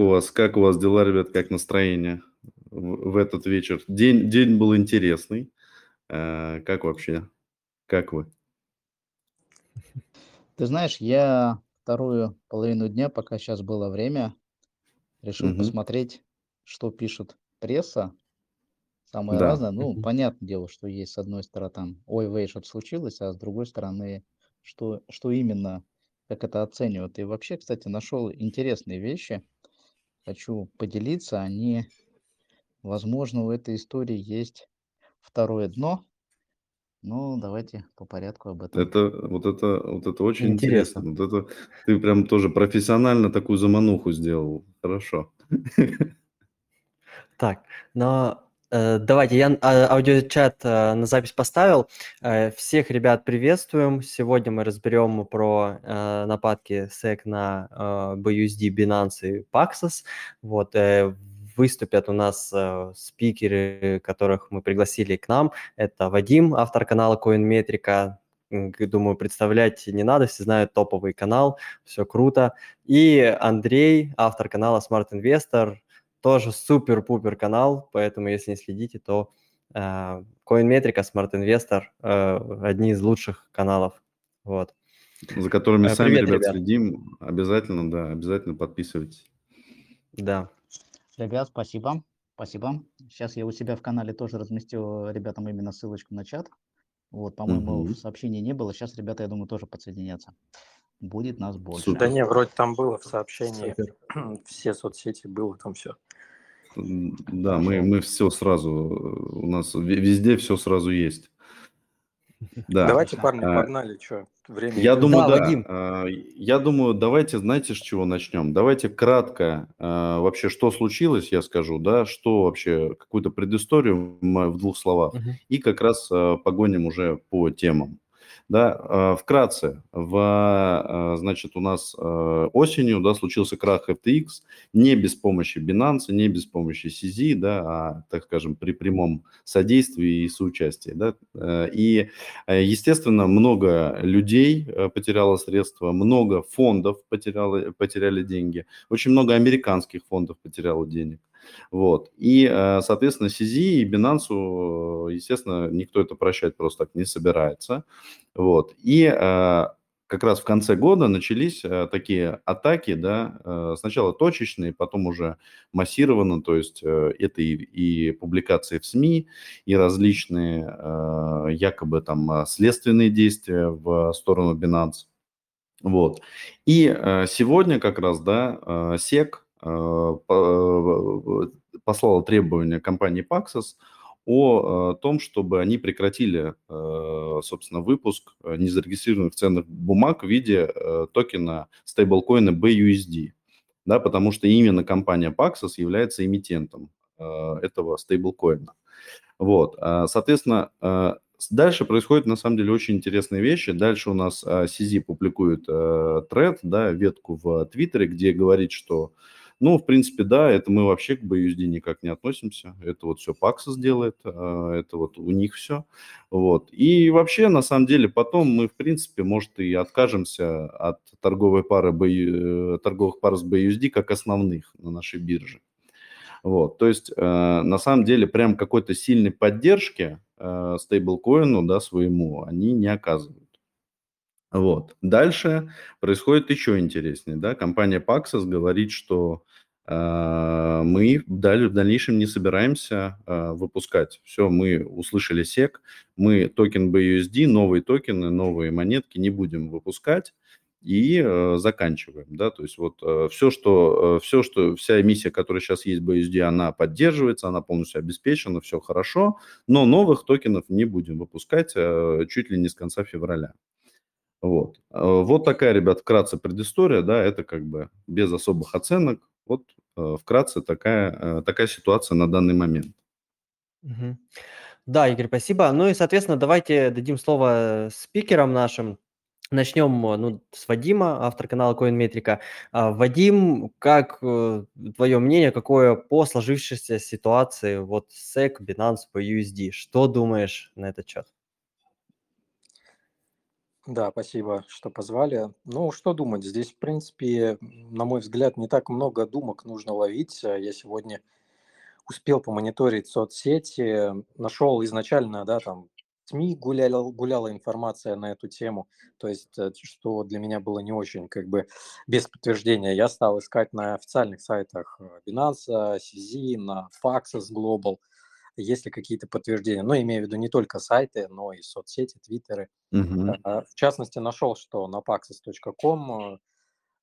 у вас, как у вас дела, ребят, как настроение в, в этот вечер? День, день был интересный. А, как вообще? Как вы? Ты знаешь, я вторую половину дня, пока сейчас было время, решил Мгм. посмотреть, что пишет пресса, самое Да. разное. Ну, понятное дело, что есть с одной стороны там, ой, вей, что-то случилось, а с другой стороны, что, что именно, как это оценивают. И вообще, кстати, нашел интересные вещи, хочу поделиться. Они, возможно, у этой истории есть второе дно. Ну, давайте по порядку об этом. Это вот это вот это очень интересно. Интересно. Вот это ты прям тоже профессионально такую замануху сделал. Хорошо. Так, но давайте, я а, аудиочат э, на запись поставил. Э, всех ребят приветствуем. Сегодня мы разберем про э, нападки SEC на э, BUSD, Binance и Paxos. Вот, э, выступят у нас э, спикеры, которых мы пригласили к нам. Это Вадим, автор канала CoinMetrica. Думаю, представлять не надо, все знают топовый канал, все круто. И Андрей, автор канала Smart Investor, тоже супер-пупер канал, поэтому если не следите, то э, CoinMetrica, Smart Investor э, одни из лучших каналов. Вот. За которыми Э, сами, Привет, ребят, ребят. следим. Обязательно, да, обязательно подписывайтесь. Да. Ребят, спасибо. Спасибо. Сейчас я у себя в канале тоже разместил ребятам именно ссылочку на чат. Вот, по-моему, Мгм. в сообщении не было. Сейчас ребята, я думаю, тоже подсоединятся. Будет нас больше. Да не, вроде там было в сообщении, Супер. все соцсети было там все. Да, мы, мы все сразу, э, у нас ве- везде все сразу есть. Да. Давайте, парни, А, погнали, что, время Я идет. думаю, Да, да. Вадим. А, Я думаю, давайте, знаете, с чего начнем? Давайте кратко а, вообще, что случилось, я скажу, да, что вообще, какую-то предысторию в двух словах, Мгм. и как раз а, погоним уже по темам. Да, а, вкратце, в, а, значит, у нас а, осенью, да, случился крах FTX, не без помощи Binance, не без помощи CZ, да, а, так скажем, при прямом содействии и соучастии, да, Э, и Э, Естественно, много людей э, потеряло средства, много фондов потеряло, потеряли деньги, очень много американских фондов потеряло денег. Вот. И, э, соответственно, CZ и Binance, э, естественно, никто это прощать просто так не собирается. Вот. И э, как раз в конце года начались такие атаки, да, сначала точечные, потом уже массированно, то есть это и, и публикации в СМИ, и различные якобы там следственные действия в сторону Binance. Вот. И сегодня как раз, да, СЕК послала требования компании Paxos о э, том, чтобы они прекратили, э, собственно, выпуск э, незарегистрированных ценных бумаг в виде э, токена стейблкоина BUSD, да, потому что именно компания Paxos является эмитентом э, этого стейблкоина. Вот, соответственно, дальше происходят на самом деле очень интересные вещи. Дальше у нас CZ публикует э, тред, да, ветку в Твиттере, где говорит, что, ну, в принципе, да, это мы вообще к BUSD никак не относимся. Это вот все Paxos делает, а, это вот у них все. Вот. И вообще, на самом деле, потом мы, в принципе, может, и откажемся от торговой пары, э, торговых пар с BUSD как основных на нашей бирже. Вот, то есть, э, на самом деле, прям какой-то сильной поддержки э, стейблкоину, да, своему, они не оказывают. Вот. Дальше происходит еще интереснее, да, компания Paxos говорит, что э, мы в даль- в дальнейшем не собираемся э, выпускать. Все, мы услышали сек, мы токен BUSD, новые токены, новые монетки не будем выпускать и э, заканчиваем, да, то есть вот все, что, все, что, вся эмиссия, которая сейчас есть в BUSD, она поддерживается, она полностью обеспечена, все хорошо, но новых токенов не будем выпускать э, чуть ли не с конца февраля. Вот. Э, Вот такая, ребят, вкратце предыстория, да, это как бы без особых оценок, вот э, вкратце такая, э, такая ситуация на данный момент. Мгм. Да, Игорь, спасибо. Ну и, соответственно, давайте дадим слово спикерам нашим. Начнем ну, с Вадима, автор канала CoinMetrica. А, Вадим, как э, твое мнение, какое по сложившейся ситуации вот SEC, Binance, по USD? Что думаешь на этот счет? Да, спасибо, что позвали. Ну, что думать? Здесь, в принципе, на мой взгляд, не так много думок нужно ловить. А Я сегодня успел помониторить соцсети, нашел изначально, да, там, СМИ гуляла, гуляла информация на эту тему, то есть, э, что для меня было не очень, как бы, без подтверждения. Я стал искать на официальных сайтах э, Binance, CZ, на Paxos Global, есть ли какие-то подтверждения. Но имею в виду не только сайты, но и соцсети, твиттеры. А, В частности, нашел, что на paxos.com э,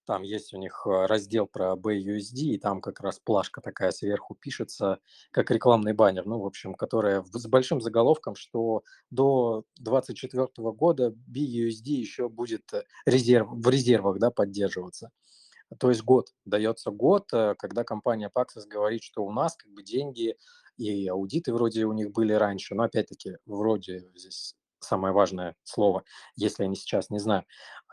там есть у них э, раздел про BUSD, и там как раз плашка такая сверху пишется, как рекламный баннер, ну, в общем, которая с большим заголовком, что до 2024 года BUSD еще будет э, резерв, в резервах да, поддерживаться. То есть год, дается год, э, когда компания Paxos говорит, что у нас как бы деньги и аудиты вроде у них были раньше, но опять-таки вроде здесь самое важное слово, если они сейчас не знаю.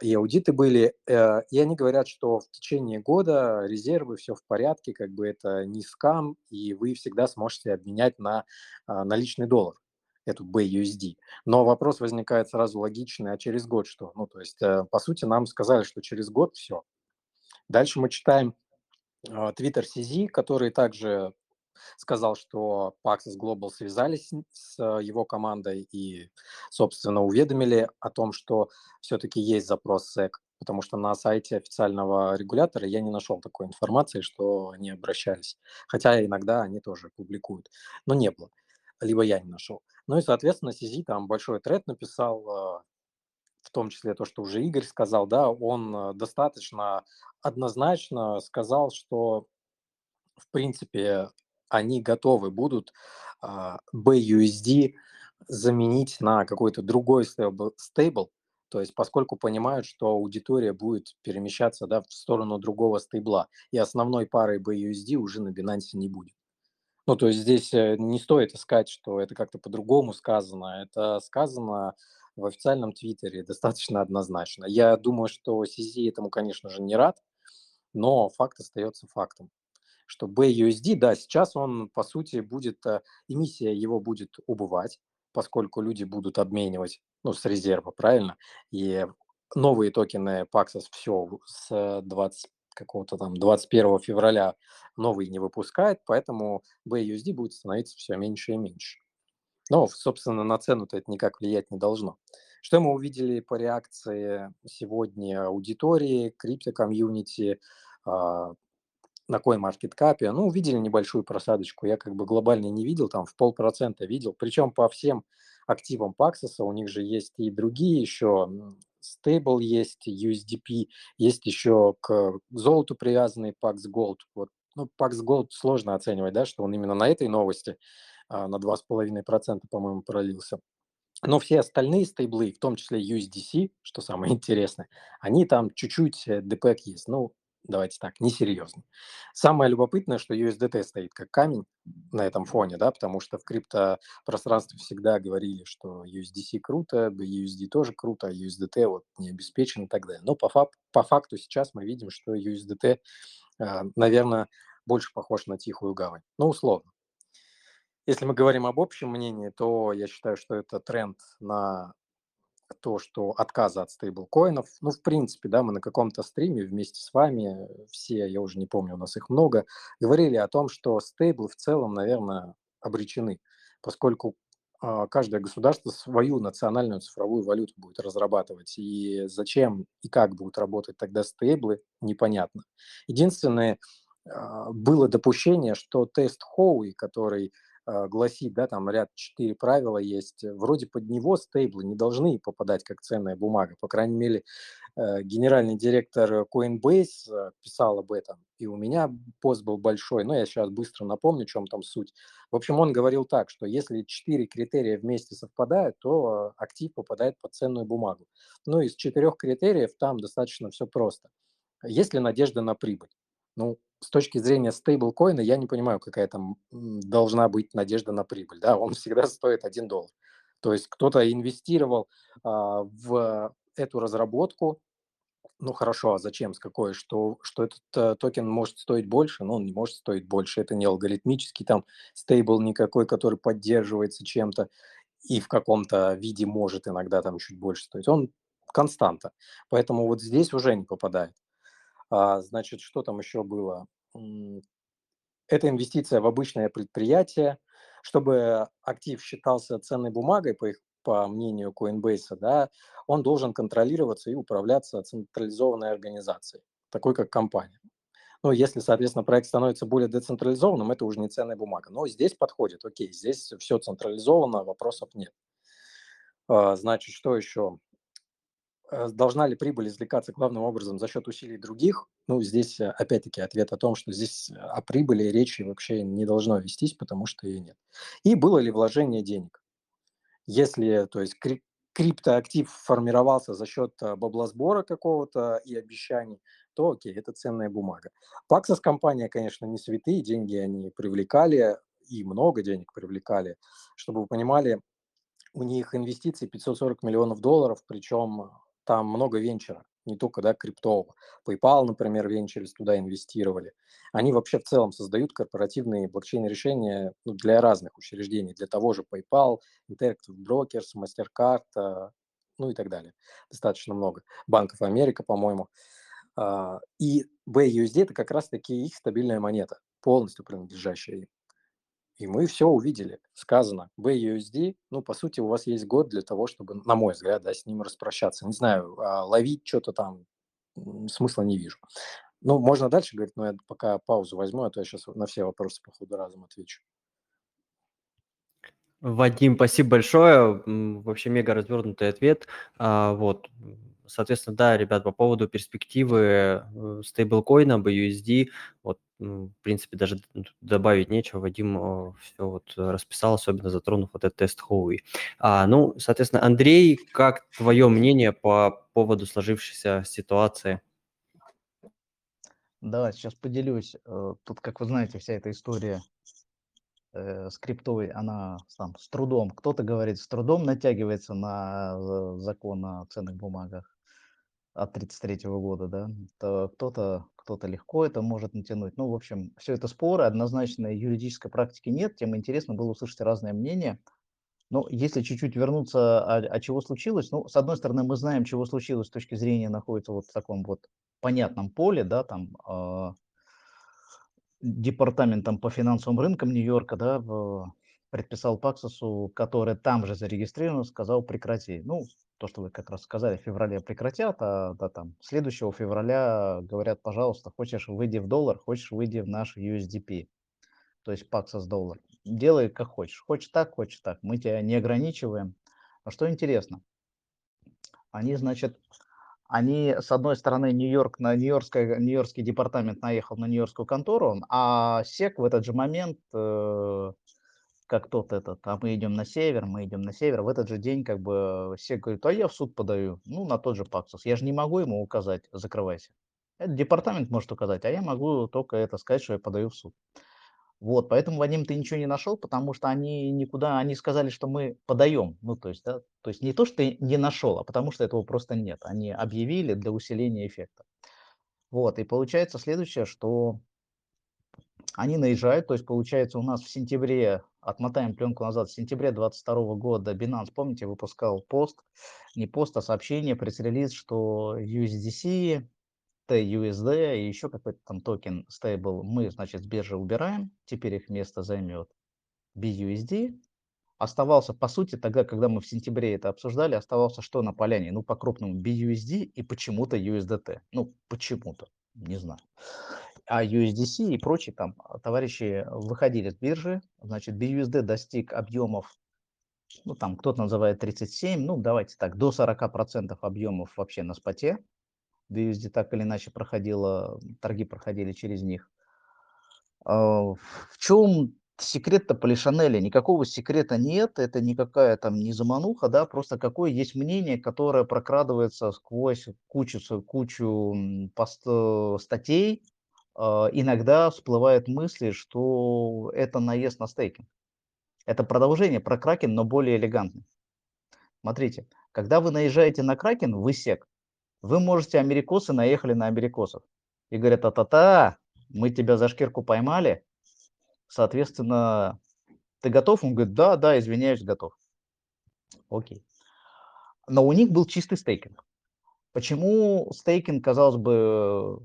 И аудиты были, э, и они говорят, что в течение года резервы, все в порядке, как бы это не скам, и вы всегда сможете обменять на а, наличный доллар эту BUSD. Но вопрос возникает сразу логичный, а через год что? Ну, то есть, э, по сути, нам сказали, что через год все, Дальше мы читаем а, твиттер CZ, который также сказал, что Paxos Global связались с а, его командой и, собственно, уведомили о том, что все-таки есть запрос SEC, потому что на сайте официального регулятора я не нашел такой информации, что они обращались. Хотя иногда они тоже публикуют, но не было. Либо я не нашел. Ну и, соответственно, CZ там большой тред написал, а, в том числе то, что уже Игорь сказал, да, он э, достаточно однозначно сказал, что, в принципе, они готовы будут а, BUSD заменить на какой-то другой стейбл, то есть поскольку понимают, что аудитория будет перемещаться да, в сторону другого стейбла, и основной парой BUSD уже на Binance не будет. Ну, то есть здесь э, не стоит искать, что это как-то по-другому сказано. Это сказано в официальном твиттере достаточно однозначно. Я думаю, что CZ этому, конечно же, не рад, но факт остается фактом. Что BUSD, да, сейчас он, по сути, будет, э, эмиссия его будет убывать, поскольку люди будут обменивать, ну, с резерва, правильно? И новые токены Paxos все с 20 какого-то там 21 февраля новые не выпускает, поэтому BUSD будет становиться все меньше и меньше. Но, собственно, на цену-то это никак влиять не должно. Что мы увидели по реакции сегодня аудитории, крипто-комьюнити, а, на CoinMarketCap, ну, увидели небольшую просадочку. Я как бы глобально не видел, там в полпроцента видел. Причем по всем активам Paxos у них же есть и другие еще, стейбл есть, USDP, есть еще к золоту привязанный Pax Gold. Вот, ну, Pax Gold сложно оценивать, да, что он именно на этой новости на 2,5%, по-моему, пролился. Но все остальные стейблы, в том числе USDC, что самое интересное, они там чуть-чуть DPEG есть. Ну, давайте так, несерьезно. Самое любопытное, что USDT стоит как камень на этом фоне, да, потому что в криптопространстве всегда говорили, что USDC круто, USD тоже круто, а USDT вот не обеспечен и так далее. Но по, фак- по факту сейчас мы видим, что USDT, э, наверное, больше похож на тихую гавань. Ну, условно. Если мы говорим об общем мнении, то я считаю, что это тренд на то, что отказа от стейблкоинов. Ну, в принципе, да, мы на каком-то стриме вместе с вами, все, я уже не помню, у нас их много, говорили о том, что стейблы в целом, наверное, обречены, поскольку а, каждое государство свою национальную цифровую валюту будет разрабатывать. И зачем и как будут работать тогда стейблы, непонятно. Единственное, а, было допущение, что тест Хоуи, который гласит, да, там ряд четыре правила есть, вроде под него стейблы не должны попадать как ценная бумага. По крайней мере, э, генеральный директор Coinbase э, писал об этом, и у меня пост был большой, но я сейчас быстро напомню, в чем там суть. В общем, он говорил так, что если четыре критерия вместе совпадают, то э, актив попадает под ценную бумагу. Ну, из четырех критериев там достаточно все просто. Есть ли надежда на прибыль? Ну, с точки зрения стейблкоина я не понимаю, какая там должна быть надежда на прибыль. Да, он всегда стоит 1 доллар. То есть кто-то инвестировал а, в эту разработку, ну хорошо, а зачем, с какой, что, что этот э, токен может стоить больше, но он не может стоить больше, это не алгоритмический там стейбл никакой, который поддерживается чем-то и в каком-то виде может иногда там чуть больше стоить. Он константа. Поэтому вот здесь уже не попадает. А, значит, что там еще было? Это инвестиция в обычное предприятие. Чтобы актив считался ценной бумагой, по, их, по мнению Coinbase, да, он должен контролироваться и управляться централизованной организацией, такой как компания. Ну, если, соответственно, проект становится более децентрализованным, это уже не ценная бумага. Но здесь подходит, окей, здесь все централизовано, вопросов нет. А, значит, что еще? Э, должна ли прибыль извлекаться главным образом за счет усилий других? Ну, здесь э, опять-таки ответ о том, что здесь э, о прибыли речи вообще не должно вестись, потому что ее нет. И было ли вложение денег? Если, то есть, криптоактив формировался за счет баблосбора какого-то и обещаний, то окей, это ценная бумага. Paxos компания, конечно, не святые, деньги они привлекали, и много денег привлекали. Чтобы вы понимали, у них инвестиции 540 миллионов долларов, причем там много венчера, не только да, криптового. PayPal, например, венчерились, туда инвестировали. Они вообще в целом создают корпоративные блокчейн-решения ну, для разных учреждений, для того же PayPal, Interactive Brokers, MasterCard, э, ну и так далее. Достаточно много. Банков Америка, по-моему. А, и BUSD – это как раз-таки их стабильная монета, полностью принадлежащая им. И мы все увидели, сказано. BUSD, ну, по сути, у вас есть год для того, чтобы, на мой взгляд, да, с ним распрощаться. Не знаю, а ловить что-то там смысла не вижу. Ну, можно дальше говорить, но я пока паузу возьму, а то я сейчас на все вопросы по ходу разом отвечу. Вадим, спасибо большое. Вообще мега развернутый ответ. А, вот, соответственно, да, ребят, по поводу перспективы э, стейблкоина, BUSD, вот, в принципе, даже добавить нечего, Вадим все вот расписал, особенно затронув вот этот тест Хоуи. А, ну, соответственно, Андрей, как твое мнение по поводу сложившейся ситуации? Да, сейчас поделюсь. Э, тут, как вы знаете, вся эта история э, скриптовой, она там с трудом, кто-то говорит, с трудом натягивается на э, закон о ценных бумагах, от 33 года, да, то кто-то кто-то легко это может натянуть. Ну, в общем, все это споры, однозначной юридической практики нет, тем интересно было услышать разные мнения. Но если чуть-чуть вернуться, а, а чего случилось, ну, с одной стороны, мы знаем, чего случилось с точки зрения находится вот в таком вот понятном поле, да, там э, департаментом по финансовым рынкам Нью-Йорка, да, в, предписал Паксусу, который там же зарегистрирован, сказал прекрати. Ну, то, что вы как раз сказали, в феврале прекратят, а да, там, следующего февраля говорят, пожалуйста, хочешь выйди в доллар, хочешь выйди в наш USDP, то есть Paxos доллар. Делай как хочешь. Хочешь так, хочешь так. Мы тебя не ограничиваем. А что интересно? Они, значит, они, с одной стороны, Нью-Йорк, на Нью-Йоркский, Нью-Йоркский департамент наехал на Нью-Йоркскую контору, а СЕК в этот же момент э, как тот этот, а мы идем на север, мы идем на север. В этот же день как бы все говорят, а я в суд подаю, ну, на тот же Паксус. Я же не могу ему указать, закрывайся. Это департамент может указать, а я могу только это сказать, что я подаю в суд. Вот, поэтому, Вадим, ты ничего не нашел, потому что они никуда, они сказали, что мы подаем. Ну, то есть, да, то есть не то, что ты не нашел, а потому что этого просто нет. Они объявили для усиления эффекта. Вот, и получается следующее, что они наезжают, то есть получается у нас в сентябре, отмотаем пленку назад, в сентябре 22 года Binance, помните, выпускал пост, не пост, а сообщение, пресс-релиз, что USDC, TUSD и еще какой-то там токен стейбл мы, значит, с биржи убираем, теперь их место займет BUSD. Оставался, по сути, тогда, когда мы в сентябре это обсуждали, оставался что на поляне? Ну, по-крупному BUSD и почему-то USDT. Ну, почему-то, не знаю а USDC и прочие там а, товарищи выходили с биржи, значит, BUSD достиг объемов, ну, там кто-то называет 37, ну, давайте так, до 40% объемов вообще на споте. BUSD так или иначе проходило, торги проходили через них. А, в чем секрет-то Полишанеля? Никакого секрета нет, это никакая там не замануха, да, просто какое есть мнение, которое прокрадывается сквозь кучу, кучу пост, э, статей, иногда всплывают мысли, что это наезд на стейкинг. Это продолжение про кракен, но более элегантный. Смотрите, когда вы наезжаете на кракен, вы сек. Вы можете, америкосы наехали на америкосов. И говорят, а-та-та, мы тебя за шкирку поймали, соответственно, ты готов? Он говорит, да, да, извиняюсь, готов. Окей. Но у них был чистый стейкинг. Почему стейкинг, казалось бы,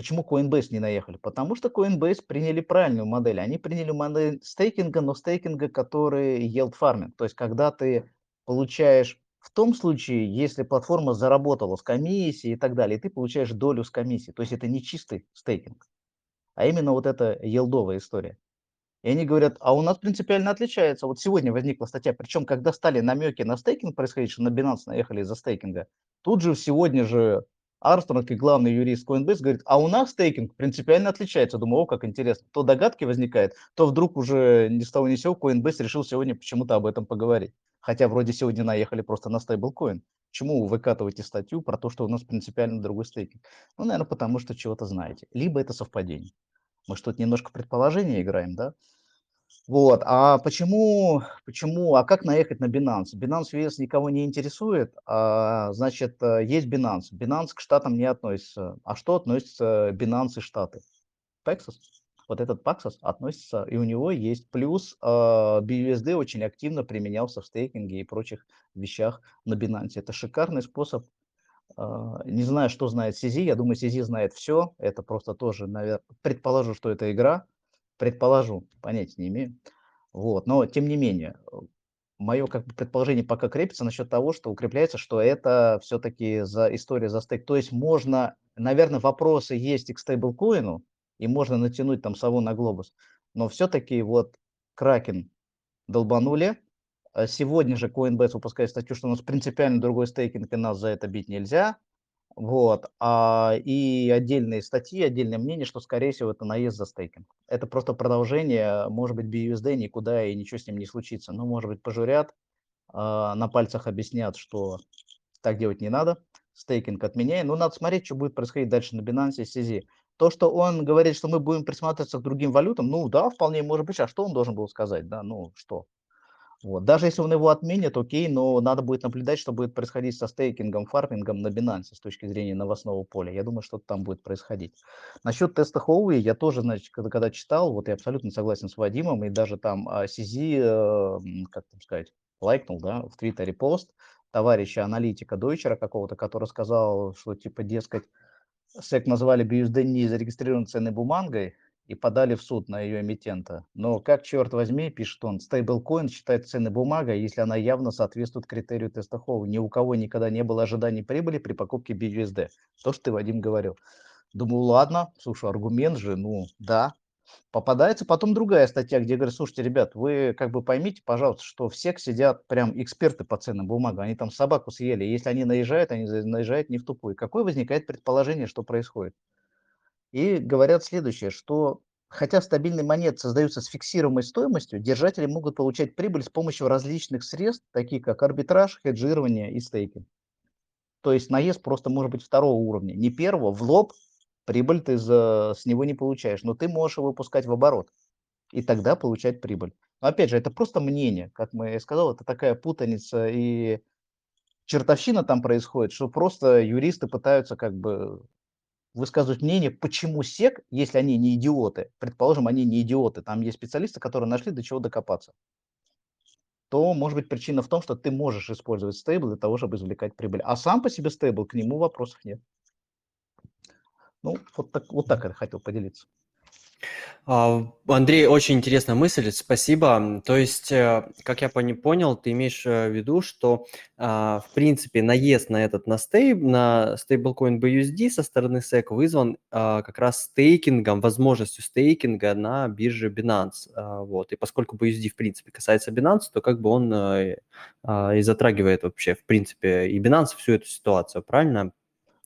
почему Coinbase не наехали? Потому что Coinbase приняли правильную модель. Они приняли модель стейкинга, но стейкинга, который yield farming. То есть, когда ты получаешь в том случае, если платформа заработала с комиссией и так далее, ты получаешь долю с комиссией. То есть это не чистый стейкинг, а именно вот эта елдовая история. И они говорят, а у нас принципиально отличается. Вот сегодня возникла статья, причем когда стали намеки на стейкинг происходить, что на Binance наехали из-за стейкинга, тут же сегодня же Армстронг и главный юрист Coinbase говорит, а у нас стейкинг принципиально отличается. Думаю, о, как интересно. То догадки возникают, то вдруг уже ни с того ни с сего Coinbase решил сегодня почему-то об этом поговорить. Хотя вроде сегодня наехали просто на стейблкоин. Почему вы выкатываете статью про то, что у нас принципиально другой стейкинг? Ну, наверное, потому что чего-то знаете. Либо это совпадение. Мы что-то немножко предположение играем, да? Вот, а почему, почему, а как наехать на Binance? Binance US никого не интересует, а, значит, э, есть Binance. Binance к штатам не относится. А что относится Binance и штаты? Texas. Вот этот Paxos относится, и у него есть плюс, э, BUSD очень активно применялся в стейкинге и прочих вещах на Binance. Это шикарный способ а, не знаю, что знает CZ, я думаю, CZ знает все. Это просто тоже, наверное, предположу, что это игра. Предположу, понятия не имею. Вот, но тем не менее, мое как бы предположение пока крепится насчет того, что укрепляется, что это все-таки за история за стейк. То есть можно, наверное, вопросы есть и к стейблкоину, и можно натянуть там сову на глобус, но все-таки вот Кракен долбанули, а сегодня же Coinbase выпускает статью, что у нас принципиально другой стейкинг, и нас за это бить нельзя. Вот. А, и отдельные статьи, отдельное мнение, что, скорее всего, это наезд за стейкинг. Это просто продолжение, может быть, BUSD никуда и ничего с ним не случится. Ну, может быть, пожурят, а, на пальцах объяснят, что так делать не надо, стейкинг отменяй. Ну, надо смотреть, что будет происходить дальше на Binance и CZ. То, что он говорит, что мы будем присматриваться к другим валютам, ну да, вполне может быть. А что он должен был сказать? Да, ну что? Вот. Даже если он его отменит, окей, но надо будет наблюдать, что будет происходить со стейкингом, фармингом на Binance с точки зрения новостного поля. Я думаю, что-то там будет происходить. Насчет теста Хоуи я тоже, значит, когда, когда читал, вот я абсолютно согласен с Вадимом, и даже там CZ, э, как там сказать, лайкнул, да, в Твиттере пост товарища аналитика Дойчера какого-то, который сказал, что типа, дескать, SEC назвали BUSD не зарегистрированной ценной бумагой, и подали в суд на ее эмитента. Но как, черт возьми, пишет он, стейблкоин считает ценной бумагой, если она явно соответствует критерию теста Хоу. Ни у кого никогда не было ожиданий прибыли при покупке BUSD. То, что ты, Вадим, говорил. Думаю, ладно, слушай, аргумент же, ну, да. Попадается потом другая статья, где говорят, слушайте, ребят, вы как бы поймите, пожалуйста, что все сидят прям эксперты по ценным бумагам, они там собаку съели, если они наезжают, они наезжают не в тупую. Какое возникает предположение, что происходит? И говорят следующее, что хотя стабильные монеты создаются с фиксируемой стоимостью, держатели могут получать прибыль с помощью различных средств, таких как арбитраж, хеджирование и стейкинг. То есть наезд просто может быть второго уровня, не первого, в лоб прибыль ты за, с него не получаешь, но ты можешь его выпускать в оборот и тогда получать прибыль. Но опять же, это просто мнение, как мы сказал, это такая путаница и чертовщина там происходит, что просто юристы пытаются как бы высказывать мнение, почему СЕК, если они не идиоты, предположим, они не идиоты, там есть специалисты, которые нашли до чего докопаться, то может быть причина в том, что ты можешь использовать стейбл для того, чтобы извлекать прибыль. А сам по себе стейбл, к нему вопросов нет. Ну, вот так, вот так я хотел поделиться. А, Андрей, очень интересная мысль, спасибо. То есть, э, как я понял, ты имеешь э, в виду, что, а, в принципе, наезд на этот, на, стейб, на стейблкоин BUSD со стороны SEC вызван а, как раз стейкингом, возможностью стейкинга на бирже Binance. Вот. И поскольку BUSD, в принципе, касается Binance, то как бы он э, и затрагивает вообще, в принципе, и Binance всю эту ситуацию, правильно?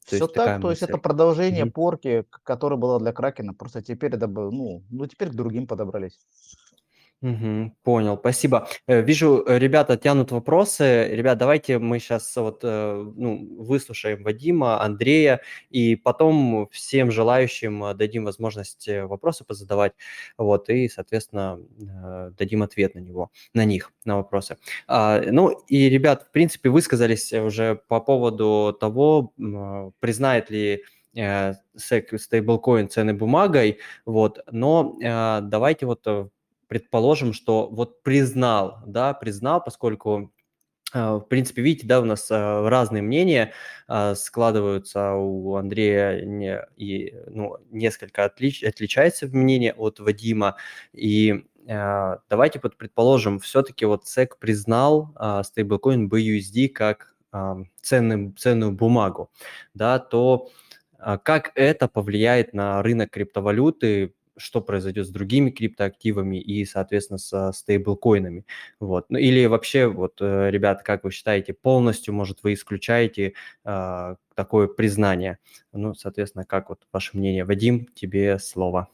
То Все так, то есть это продолжение mm-hmm. порки, которая была для Кракена, просто теперь это ну, ну теперь к другим подобрались. Угу, понял, спасибо. Э, вижу, э, ребята тянут вопросы. Ребят, давайте мы сейчас вот э, ну, выслушаем Вадима, Андрея, и потом всем желающим дадим возможность вопросы позадавать, вот, и, соответственно, дадим ответ на него, на них, на вопросы. А, ну, и, ребят, в принципе, высказались уже по поводу того, признает ли стейблкоин ценной бумагой, вот, но давайте вот предположим, что вот признал, да, признал, поскольку в принципе, видите, да, у нас разные мнения складываются у Андрея и ну, несколько отлич, отличается мнение от Вадима. И давайте вот предположим, все-таки вот SEC признал стейблкоин BUSD как ценную, ценную бумагу, да, то как это повлияет на рынок криптовалюты, что произойдет с другими криптоактивами и, соответственно, со стейблкоинами. Вот. Ну, или вообще, вот, э, ребята, как вы считаете, полностью, может, вы исключаете э, такое признание? Ну, соответственно, как вот ваше мнение? Вадим, тебе слово.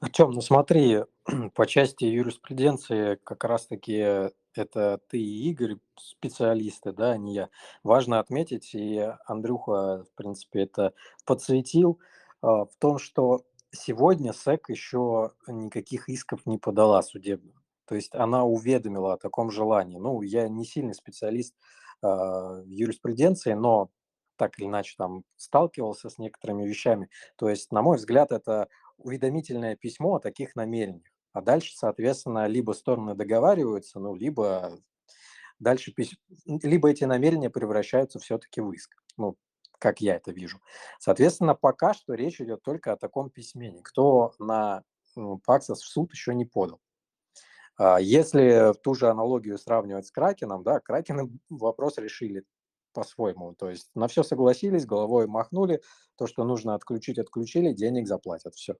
Артем, ну смотри, по части юриспруденции как раз-таки это ты и Игорь специалисты, да, а не я. Важно отметить, и Андрюха, в принципе, это подсветил, в том, что сегодня СЭК еще никаких исков не подала судебных. То есть она уведомила о таком желании. Ну, я не сильный специалист э, в юриспруденции, но так или иначе там сталкивался с некоторыми вещами. То есть, на мой взгляд, это уведомительное письмо о таких намерениях. А дальше, соответственно, либо стороны договариваются, ну, либо дальше пись... либо эти намерения превращаются все-таки в иск. Ну, как я это вижу. Соответственно, пока что речь идет только о таком письме. Никто на ну, Паксос в суд еще не подал. А если ту же аналогию сравнивать с Кракеном, да, Кракены вопрос решили по-своему. То есть на все согласились, головой махнули, то, что нужно отключить, отключили, денег заплатят, все.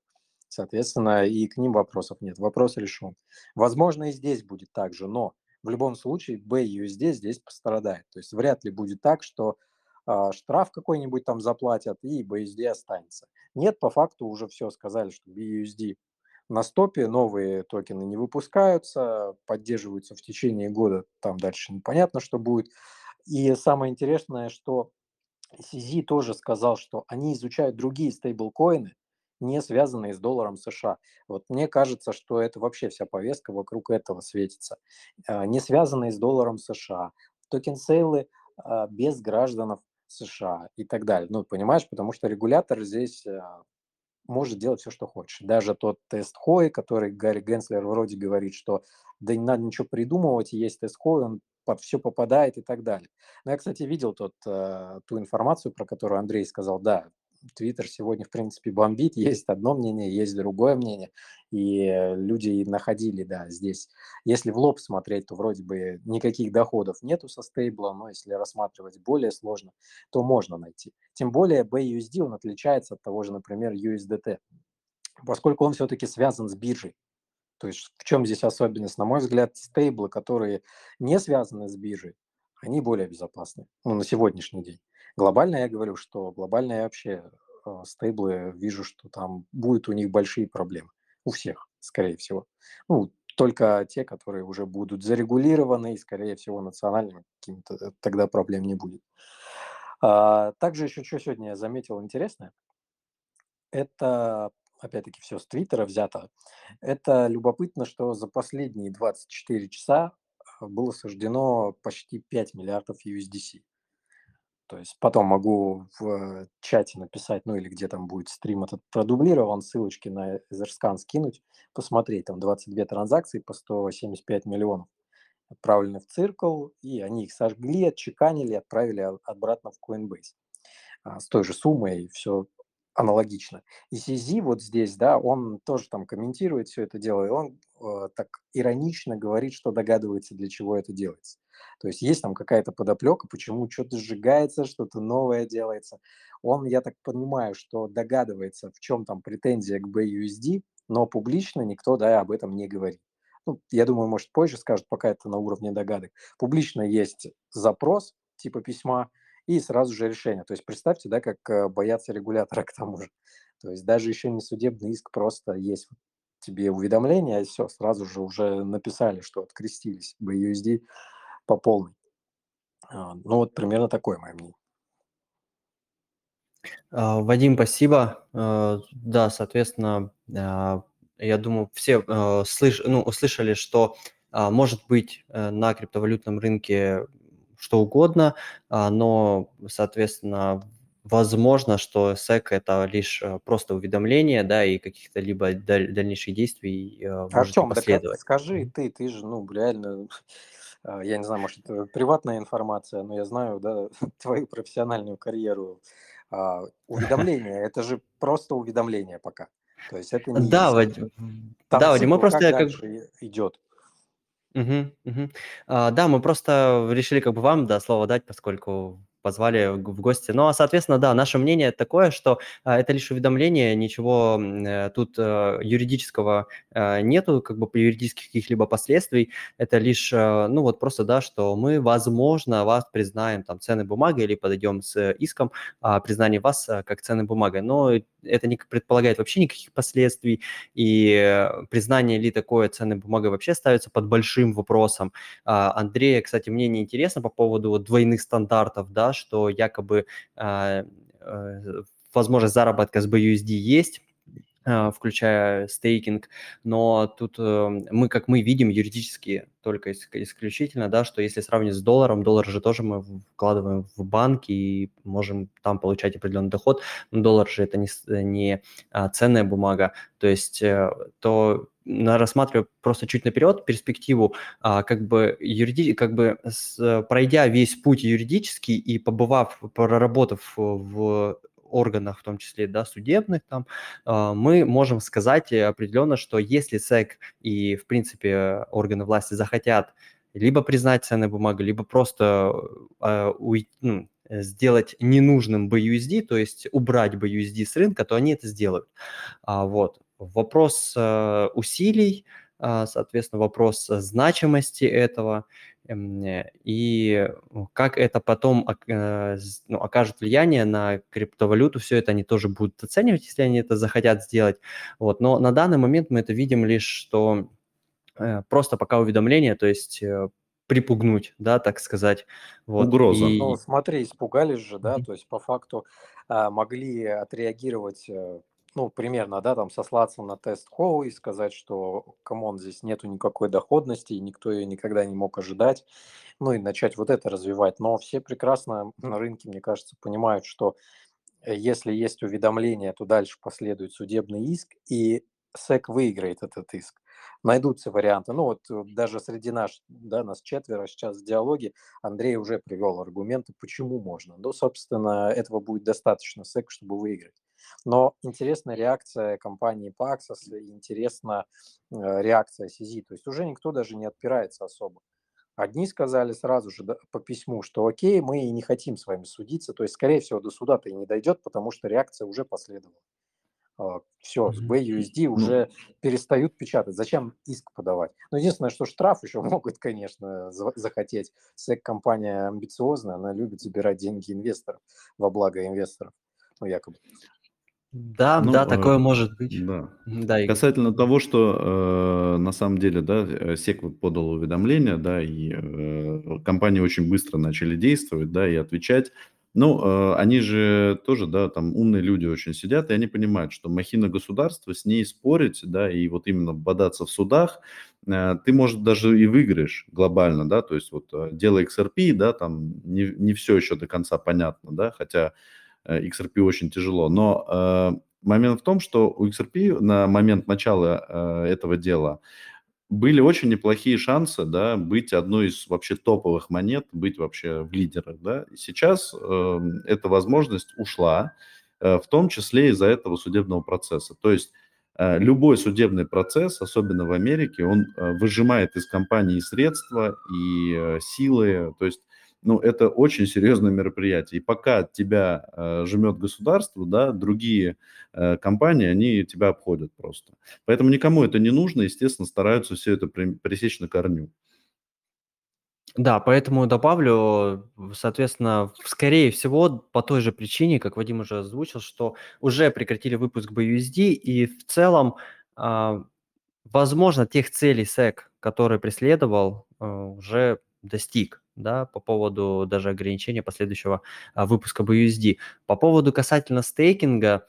Соответственно, и к ним вопросов нет. Вопрос решен. Возможно, и здесь будет так же, но в любом случае BUSD здесь пострадает. То есть вряд ли будет так, что штраф какой-нибудь там заплатят, и BUSD останется. Нет, по факту уже все сказали, что BUSD на стопе, новые токены не выпускаются, поддерживаются в течение года, там дальше непонятно, что будет. И самое интересное, что CZ тоже сказал, что они изучают другие стейблкоины, не связанные с долларом США. Вот мне кажется, что это вообще вся повестка вокруг этого светится. А, не связанные с долларом США. Token sale ы а, без гражданов США и так далее. Ну, понимаешь, потому что регулятор здесь а, может делать все, что хочет. Даже тот тест Хой, который Гарри Генслер вроде говорит, что да не надо ничего придумывать, есть тест Хой, он под все попадает и так далее. Но я, кстати, видел тот, э, ту информацию, про которую Андрей сказал, да, Твиттер сегодня, в принципе, бомбит. Есть одно мнение, есть другое мнение. И люди находили, да, здесь. Если в лоб смотреть, то вроде бы никаких доходов нету со стейбла, но если рассматривать более сложно, то можно найти. Тем более BUSD, он отличается от того же, например, USDT, поскольку он все-таки связан с биржей. То есть в чем здесь особенность? На мой взгляд, стейблы, которые не связаны с биржей, они более безопасны ну, на сегодняшний день. Глобально я говорю, что глобально я вообще э, стейблы вижу, что там будут у них большие проблемы. У всех, скорее всего. Ну, только те, которые уже будут зарегулированы и, скорее всего, национальными какими-то, э, тогда проблем не будет. А, также еще что сегодня я заметил интересное. Это, опять-таки, все с Твиттера взято. Это любопытно, что за последние 24 часа э, было суждено почти 5 миллиардов USDC. То есть потом могу в чате написать, ну или где там будет стрим этот продублирован, ссылочки на Etherscan скинуть, посмотреть, там 22 транзакции по 175 миллионов отправлены в циркл, и они их сожгли, отчеканили, отправили обратно в Coinbase. А, с той же суммой, все аналогично. И CZ вот здесь, да, он тоже там комментирует все это дело, и он э, так иронично говорит, что догадывается, для чего это делается. То есть есть там какая-то подоплека, почему что-то сжигается, что-то новое делается. Он, я так понимаю, что догадывается, в чем там претензия к BUSD, но публично никто, да, об этом не говорит. Ну, я думаю, может, позже скажут, пока это на уровне догадок. Публично есть запрос типа письма, и сразу же решение. То есть представьте, да, как э, боятся регулятора к тому же. То есть даже еще не судебный иск, просто есть тебе уведомление, и все, сразу же уже написали, что открестились BUSD по полной. А, ну вот примерно такое мое мнение. А, Вадим, спасибо. А, да, соответственно, я думаю, все слыш, ну, услышали, что может быть э, на криптовалютном рынке что угодно, а, но, соответственно, возможно, что SEC это лишь э, просто уведомление, да, и каких-то либо даль- дальнейших действий э, может Артем, последовать. скажи ты, ты же, ну, реально а, я не знаю, может, это приватная информация, но я знаю, да, твою профессиональную карьеру. А, уведомление, это же просто уведомление пока. То есть это не Да. Вадим, да, Вадим, мы просто как идет. Мгм, мгм. А, да, мы просто решили как бы вам, да, слово дать, поскольку позвали в гости. Ну, а, соответственно, да, наше мнение такое, что, а, это лишь уведомление, ничего, э, тут, э, юридического, э, нету, как бы по юридических каких-либо последствий. Это лишь, э, ну, вот просто, да, что мы, возможно, вас признаем там ценной бумагой или подойдем с иском о признании вас, э, как ценной бумагой. Но это не предполагает вообще никаких последствий, и, э, признание ли такое ценной бумагой вообще ставится под большим вопросом. А, Андрея, кстати, мнение интересно по поводу вот двойных стандартов, да, что якобы а, э, возможность заработка с BUSD есть, включая стейкинг, но тут э, мы, как мы видим, юридически только исключительно, да, что если сравнить с долларом, доллар же тоже мы вкладываем в банк и можем там получать определенный доход, но доллар же это не, не а, ценная бумага, то есть э, то рассматривая просто чуть наперед перспективу, а, как бы, юриди... как бы с... пройдя весь путь юридический и побывав, проработав в органах, в том числе, да, судебных там, а, мы можем сказать определенно, что если СЭК и, в принципе, органы власти захотят либо признать ценной бумагой, либо просто э, уй, ну, сделать ненужным BUSD, то есть убрать BUSD с рынка, то они это сделают. А, вот. Вопрос э, усилий, э, соответственно, вопрос значимости этого – э, и как это потом э, ну, окажет влияние на криптовалюту, все это они тоже будут оценивать, если они это захотят сделать. Вот. Но на данный момент мы это видим лишь, что э, просто пока уведомление, то есть припугнуть, да, так сказать. Вот. Угроза. И... Ну, смотри, испугались же, да, mm-hmm. то есть по факту а, могли отреагировать ну, примерно, да, там сослаться на тест Хоу и сказать, что, come on, здесь нету никакой доходности, и никто ее никогда не мог ожидать, ну и начать вот это развивать. Но все прекрасно на рынке, мне кажется, понимают, что э, если есть уведомление, то дальше последует судебный иск, и СЭК выиграет этот иск. Найдутся варианты. Ну вот э, даже среди нас, да, нас четверо сейчас в диалоге, Андрей уже привел аргументы, почему можно. Ну, собственно, этого будет достаточно СЭК, чтобы выиграть. Но интересна реакция компании Paxos, интересна э, реакция CZ. То есть уже никто даже не отпирается особо. Одни сказали сразу же по письму, что окей, мы и не хотим с вами судиться. То есть, скорее всего, до суда-то и не дойдет, потому что реакция уже последовала. Все, с BUSD ну уже перестают печатать. Зачем иск подавать? Ну, единственное, что штраф еще могут, конечно, захотеть. SEC-компания амбициозная, она любит забирать деньги инвесторов во благо инвесторов, ну, якобы. Да, Ну, да, такое э, может быть. да. Да, Игорь. Касательно того, что э, на самом деле, да, э, СЕК подал уведомление, да, и э, компании очень быстро начали действовать, да, и отвечать. Ну, э, они же тоже, да, там умные люди очень сидят, и они понимают, что махина государства, с ней спорить, да, и вот именно бодаться в судах, э, ты, может, даже и выиграешь глобально, да, то есть вот э, дело XRP, да, там не, не все еще до конца понятно, да, хотя Э, XRP очень тяжело. Но э, момент в том, что у XRP на момент начала э, этого дела были очень неплохие шансы, да, быть одной из вообще топовых монет, быть вообще в лидерах, да. Сейчас э, эта возможность ушла, э, в том числе из-за этого судебного процесса. То есть э, любой судебный процесс, особенно в Америке, он э, выжимает из компании средства и э, силы, то есть ну, это очень серьезное мероприятие. И пока тебя э, жмет государство, да, другие э, компании, они тебя обходят просто. Поэтому никому это не нужно, естественно, стараются все это пресечь на корню. Да, поэтому добавлю, соответственно, скорее всего, по той же причине, как Вадим уже озвучил, что уже прекратили выпуск BUSD, и в целом, э, возможно, тех целей SEC, которые преследовал, э, уже достиг да, по поводу даже ограничения последующего а, выпуска BUSD. По поводу касательно стейкинга,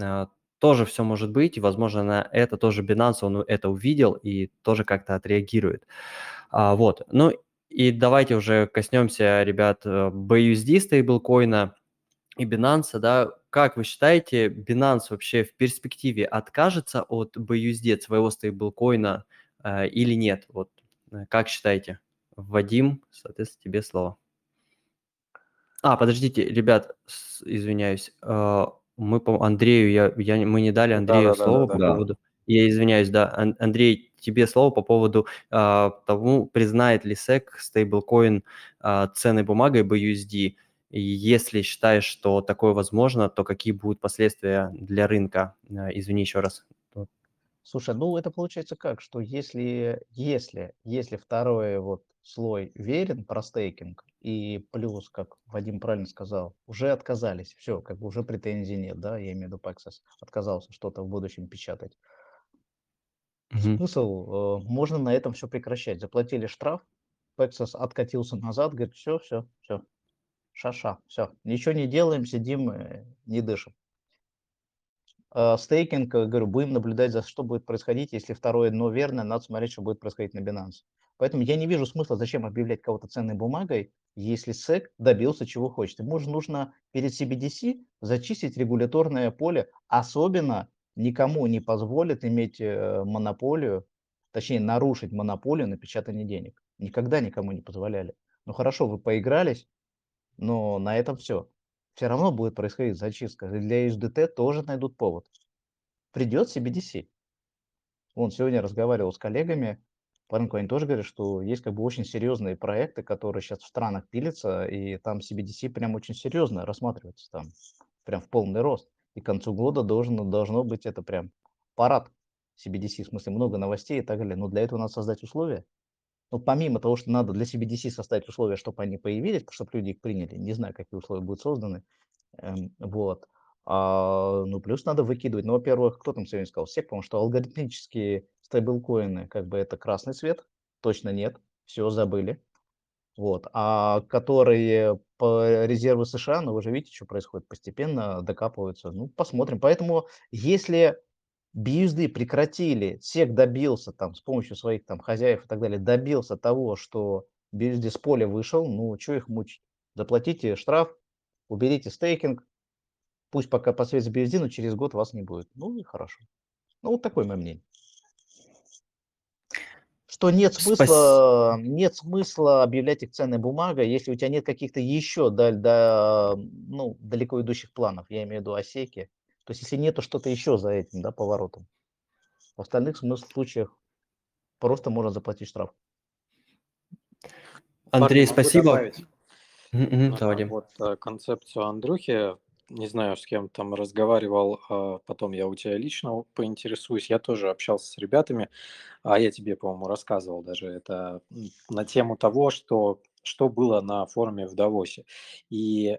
а, тоже все может быть, и, возможно, на это тоже Binance, он это увидел и тоже как-то отреагирует. А, вот, ну и давайте уже коснемся, ребят, BUSD стейблкоина и Binance, да, как вы считаете, Binance вообще в перспективе откажется от BUSD, от своего стейблкоина э, или нет? Вот, э, как считаете? Вадим, соответственно, тебе слово. А, подождите, ребят, извиняюсь. А, мы по Андрею, я, я, мы не дали Андрею да, да, слово да, по да, поводу... Я извиняюсь, да, Андрей, тебе слово по поводу а, того, признает ли SEC стейблкоин а, ценной бумагой BUSD. И если считаешь, что такое возможно, то какие будут последствия для рынка? А, извини еще раз. Слушай, ну это получается как, что если, если, если второй вот слой верен про стейкинг, и плюс, как Вадим правильно сказал, уже отказались, все, как бы уже претензий нет, да, я имею в виду Paxos, отказался что-то в будущем печатать. Угу. Смысл, э, можно на этом все прекращать. Заплатили штраф, Paxos откатился назад, говорит, все, все, все, шаша, все, ничего не делаем, сидим, э, не дышим. А, стейкинг, э, говорю, будем наблюдать за что будет происходить, если второе но верно, надо смотреть, что будет происходить на Binance. Поэтому я не вижу смысла, зачем объявлять кого-то ценной бумагой, если SEC добился чего хочет. Же нужно перед CBDC зачистить регуляторное поле, особенно никому не позволит иметь э, монополию, точнее нарушить монополию на печатание денег. Никогда никому не позволяли. Ну хорошо, вы поигрались, но на этом все все равно будет происходить зачистка. Для HDT тоже найдут повод. Придет CBDC. Он сегодня разговаривал с коллегами рынку, они тоже говорят, что есть как бы очень серьезные проекты, которые сейчас в странах пилятся, и там CBDC прям очень серьезно рассматривается там, прям в полный рост. И к концу года должно, должно быть это прям парад CBDC, в смысле много новостей и так далее. Но для этого надо создать условия. Но помимо того, что надо для CBDC составить условия, чтобы они появились, чтобы люди их приняли, не знаю, какие условия будут созданы, эм, вот. А, ну, плюс надо выкидывать. Ну, во-первых, кто там сегодня сказал? Все, потому что алгоритмические стейблкоины, как бы это красный цвет, точно нет, все забыли. Вот. А которые по резерву США, ну, вы же видите, что происходит, постепенно докапываются. Ну, посмотрим. Поэтому, если BUSD прекратили, SEC добился там с помощью своих там хозяев и так далее, добился того, что BUSD с поля вышел, ну, что их мучить? Заплатите штраф, уберите стейкинг, пусть пока посветится BUSD, но через год вас не будет. Ну и хорошо. Ну, вот такое мое мнение. Что нет смысла, Спас... нет смысла объявлять их ценной бумагой, если у тебя нет каких-то еще да, да, ну, далеко идущих планов, я имею в виду осеки, то есть, если нету что-то еще за этим, да, поворотом. В остальных случаях просто можно заплатить штраф. Андрей, Парни, спасибо. Давай. Вот э, концепцию Андрюхи, не знаю, с кем там разговаривал, а потом я у тебя лично поинтересуюсь. Я тоже общался с ребятами, а я тебе, по-моему, рассказывал даже это на тему того, что, что было на форуме в Давосе. И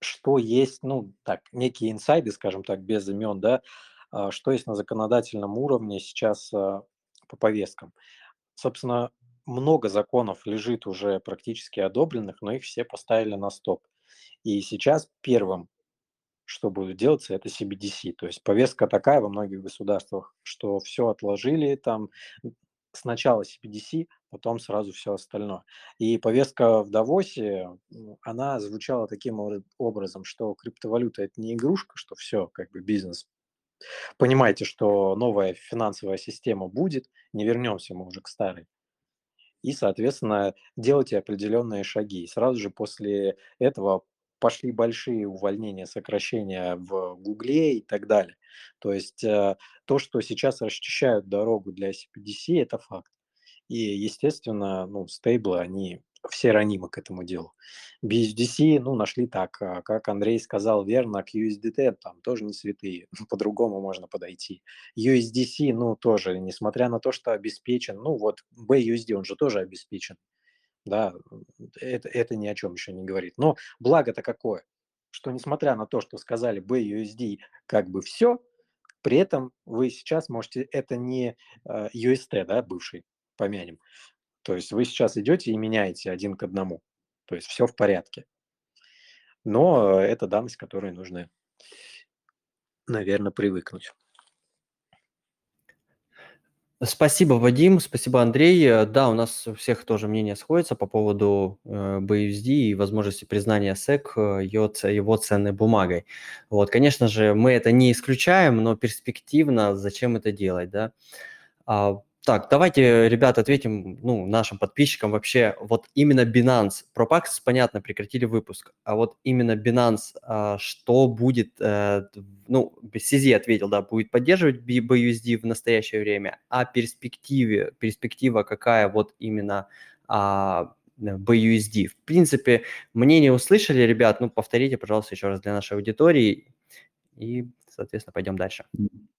что есть, ну, так, некие инсайды, скажем так, без имен, да, а, что есть на законодательном уровне сейчас а, по повесткам. Собственно, много законов лежит уже практически одобренных, но их все поставили на стоп. И сейчас первым, что будет делаться, это CBDC. То есть повестка такая во многих государствах, что все отложили, там сначала CBDC, потом сразу все остальное. И повестка в Давосе, она звучала таким образом, что криптовалюта это не игрушка, что все, как бы бизнес. Понимаете, что новая финансовая система будет, не вернемся мы уже к старой. И, соответственно, делайте определенные шаги. И сразу же после этого пошли большие увольнения, сокращения в Гугле и так далее. То есть э, то, что сейчас расчищают дорогу для CPDC, это факт. И, естественно, ну, стейблы, они все ранимы к этому делу. BUSDC, ну, нашли так, а, как Андрей сказал верно, к USDT там тоже не святые, по-другому можно подойти. USDC, ну, тоже, несмотря на то, что обеспечен, ну, вот BUSD, он же тоже обеспечен да, это, это ни о чем еще не говорит. Но благо-то какое, что несмотря на то, что сказали BUSD как бы все, при этом вы сейчас можете, это не э, UST, да, бывший, помянем, то есть вы сейчас идете и меняете один к одному, то есть все в порядке. Но это данность, которой нужно, наверное, привыкнуть. Спасибо, Вадим, спасибо, Андрей. Э, да, у нас у всех тоже мнение сходится по поводу э, BUSD и возможности признания SEC э, его, его ценной бумагой. Вот, конечно же, мы это не исключаем, но перспективно зачем это делать, да? А, Так, давайте, ребята, ответим ну, нашим подписчикам вообще. Вот именно Binance, про Paxos, понятно, прекратили выпуск, а вот именно Binance, а, что будет, э, ну, CZ ответил, да, будет поддерживать BUSD в настоящее время, а перспективе, перспектива какая вот именно а, BUSD. В принципе, мнение услышали, ребят, ну, повторите, пожалуйста, еще раз для нашей аудитории, и, соответственно, пойдем дальше.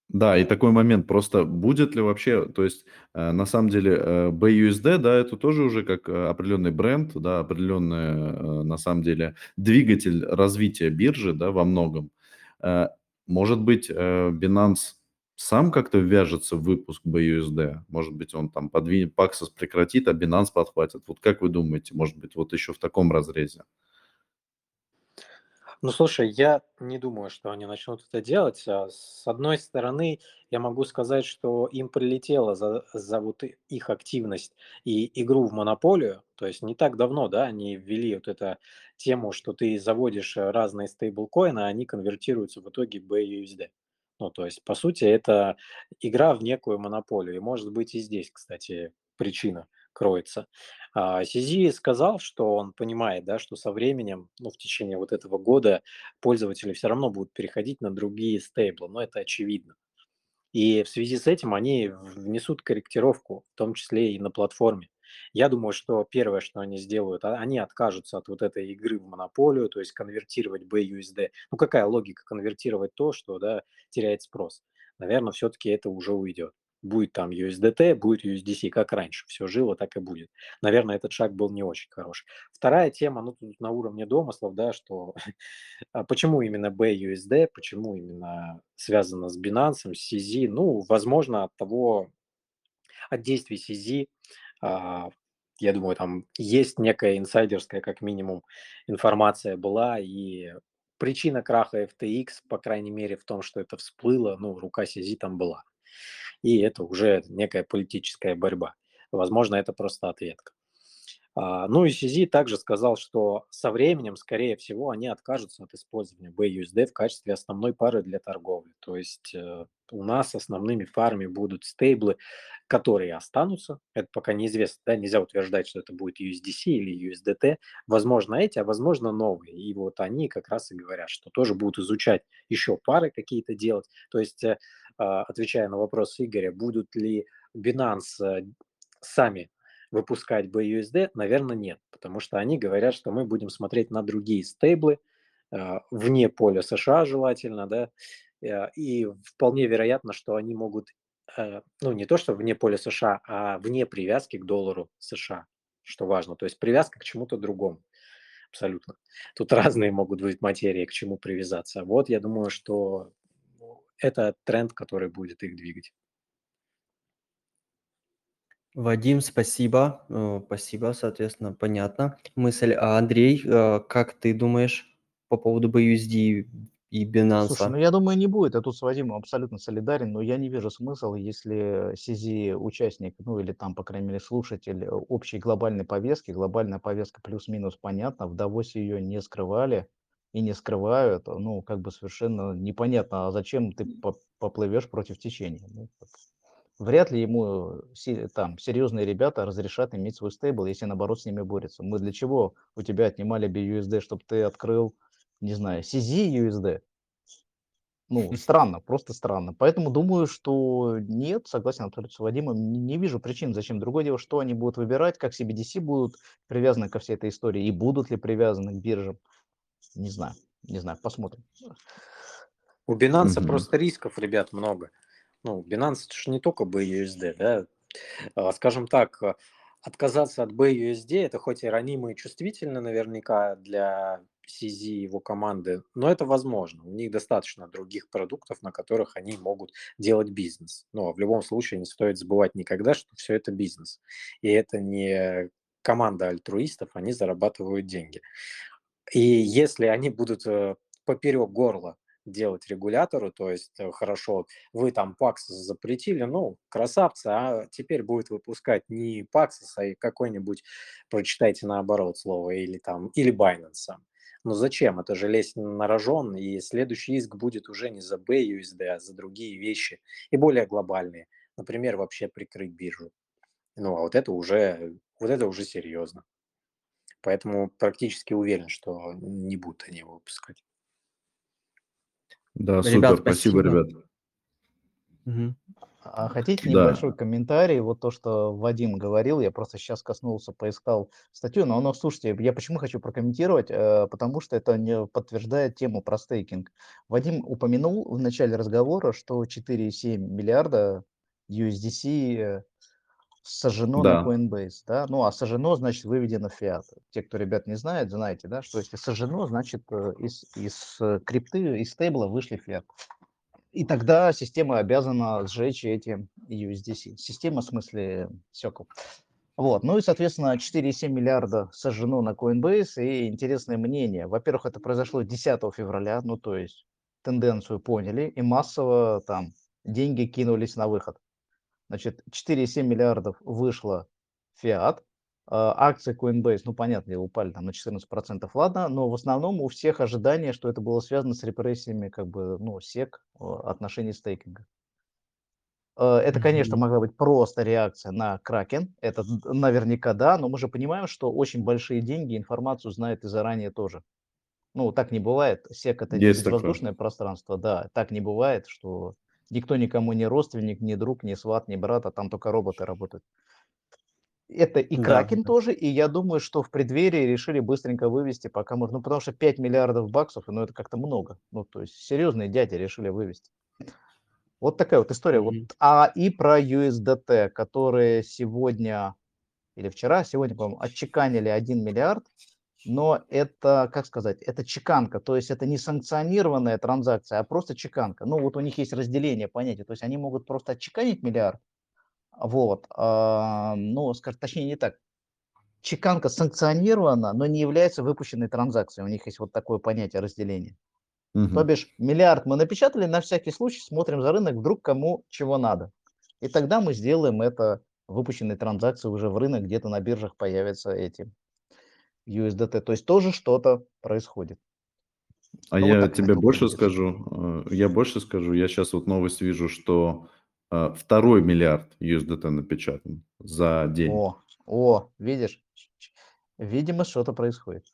Да, и такой момент, просто будет ли вообще, то есть э, на самом деле э, BUSD, да, это тоже уже как э, определенный бренд, да, определенный, на самом деле, двигатель развития биржи, да, во многом. Может быть, Binance сам как-то вяжется в выпуск BUSD? Может быть, он там подвинет, Paxos прекратит, а Binance подхватит? Вот как вы думаете, может быть, вот еще в таком разрезе? Ну, слушай, я не думаю, что они начнут это делать. А с одной стороны, я могу сказать, что им прилетело за, за вот их активность и игру в монополию. То есть не так давно, да, они ввели вот эту тему, что ты заводишь разные стейблкоины, а они конвертируются в итоге в BUSD. Ну, то есть, по сути, это игра в некую монополию. И может быть и здесь, кстати, причина кроется. А, Сизи сказал, что он понимает, да, что со временем, ну, в течение вот этого года пользователи все равно будут переходить на другие стейблы, но это очевидно. И в связи с этим они внесут корректировку, в том числе и на платформе. Я думаю, что первое, что они сделают, а, они откажутся от вот этой игры в монополию, то есть конвертировать BUSD. Ну какая логика конвертировать то, что да, теряет спрос? Наверное, все-таки это уже уйдет будет там USDT, будет USDC, как раньше, все жило, так и будет. Наверное, этот шаг был не очень хороший. Вторая тема, ну, тут на уровне домыслов, да, что а почему именно BUSD, почему именно связано с Binance, с CZ, ну, возможно, от того, от действий CZ, а, я думаю, там есть некая инсайдерская, как минимум, информация была, и причина краха FTX, по крайней мере, в том, что это всплыло, ну, рука CZ там была и это уже некая политическая борьба. Возможно, это просто ответка. А, ну и Сизи также сказал, что со временем, скорее всего, они откажутся от использования BUSD в качестве основной пары для торговли. То есть э, у нас основными фарами будут стейблы, которые останутся. Это пока неизвестно, да, нельзя утверждать, что это будет USDC или USDT. Возможно эти, а возможно новые. И вот они как раз и говорят, что тоже будут изучать еще пары какие-то делать. То есть, э, а, отвечая на вопрос Игоря, будут ли Binance э, сами выпускать BUSD, наверное, нет, потому что они говорят, что мы будем смотреть на другие стейблы, а, вне поля США желательно, да, э, и вполне вероятно, что они могут, э, ну, не то, что вне поля США, а вне привязки к доллару США, что важно, то есть привязка к чему-то другому абсолютно. Тут разные могут быть материи, к чему привязаться. Вот я думаю, что ну, это тренд, который будет их двигать. Вадим, спасибо. Э, спасибо, соответственно, понятно. Мысль. А Андрей, э, как ты думаешь по поводу BUSD и? Слушай, ну я думаю, не будет. Я тут с Вадимом абсолютно солидарен, но я не вижу смысла, если CZ участник, ну или там, по крайней мере, слушатель общей глобальной повестки, глобальная повестка плюс-минус понятна, в Давосе ее не скрывали и не скрывают, ну, как бы совершенно непонятно, а зачем ты поплывешь против течения. Ну, вряд ли ему там серьезные ребята разрешат иметь свой стейбл, если наоборот с ними борются. Мы для чего у тебя отнимали BUSD, чтобы ты открыл, не знаю, CZ USD? Ну, странно, просто странно. Поэтому думаю, что нет, согласен абсолютно с Вадимом, не, не вижу причин, зачем. Другое дело, что они будут выбирать, как CBDC будут привязаны ко всей этой истории, и будут ли привязаны к биржам. Не знаю, не знаю, посмотрим. У Binance mm-hmm. просто рисков, ребят, много ну, Binance это же не только BUSD, да, а, скажем так, а, отказаться от BUSD, это хоть и ранимо и чувствительно наверняка для CZ и его команды, но это возможно. У них достаточно других продуктов, на которых они могут делать бизнес. Но в любом случае не стоит забывать никогда, что все это бизнес. И это не команда альтруистов, они зарабатывают деньги. И если они будут э, поперек горла делать регулятору, то есть э, хорошо, вы там Paxos запретили, ну, красавцы, а теперь будет выпускать не Paxos, а какой-нибудь, прочитайте наоборот слово, или там, или Binance. Ну зачем? Это же лезть на рожон, и следующий иск будет уже не за BUSD, а за другие вещи, и более глобальные. например, вообще прикрыть биржу. Ну, а вот это уже, вот это уже серьезно. Поэтому практически уверен, что не будут они выпускать. Да, Ребят, супер, спасибо, спасибо. ребят. Мгм. А хотите Да. небольшой комментарий? Вот то, что Вадим говорил, я просто сейчас коснулся, поискал статью, но оно, слушайте, я почему хочу прокомментировать, э, потому что это не подтверждает тему про стейкинг. Вадим упомянул в начале разговора, что 4,7 миллиарда USDC сожжено на Да. Coinbase, да? Ну, а сожжено, значит, выведено в фиат. Те, кто, ребят, не знает, знаете, да, что если сожжено, значит, э, из, из э, крипты, из стейбла вышли в фиат. И тогда система обязана сжечь эти USDC. Система, в смысле, сёкл. Вот. Ну и, соответственно, 4,7 миллиарда сожжено на Coinbase. И интересное мнение. Во-первых, это произошло 10 февраля, ну то есть тенденцию поняли, и массово там деньги кинулись на выход. Значит, 4,7 миллиардов вышло фиат, а, акции Coinbase, ну, понятно, упали там на 14%, ладно, но в основном у всех ожидания, что это было связано с репрессиями, как бы, ну, СЕК, отношений стейкинга. Э, Это, конечно, могла быть просто реакция на Кракен, это наверняка да, но мы же понимаем, что очень большие деньги информацию знают и заранее тоже. Ну, так не бывает. СЕК это Есть такое. безвоздушное пространство, да, так не бывает, что никто никому не родственник, не друг, не сват, не брат, а там только роботы работают. Это и Да, Кракен да. тоже, и я думаю, что в преддверии решили быстренько вывести, пока можно, ну, потому что 5 миллиардов баксов, ну, это как-то много. Ну, то есть серьезные дяди решили вывести. Вот такая вот история. Вот, Мгм. а и про USDT, которые сегодня или вчера, сегодня, по-моему, отчеканили 1 миллиард, но это, как сказать, это чеканка, то есть это не санкционированная транзакция, а просто чеканка. Ну, вот у них есть разделение понятия, то есть они могут просто отчеканить миллиард, вот, а, ну, скажем, точнее не так, чеканка санкционирована, но не является выпущенной транзакцией, у них есть вот такое понятие разделения. То Мгм. бишь миллиард мы напечатали, на всякий случай смотрим за рынок, вдруг кому чего надо. И тогда мы сделаем это выпущенной транзакцией уже в рынок, где-то на биржах появятся эти USDT. То есть тоже что-то происходит. А Ну, вот я на тебе больше поделюсь. скажу, э, я больше скажу, я сейчас вот новость вижу, что э, второй миллиард USDT напечатан за день. О, о, видишь? Видимо, что-то происходит.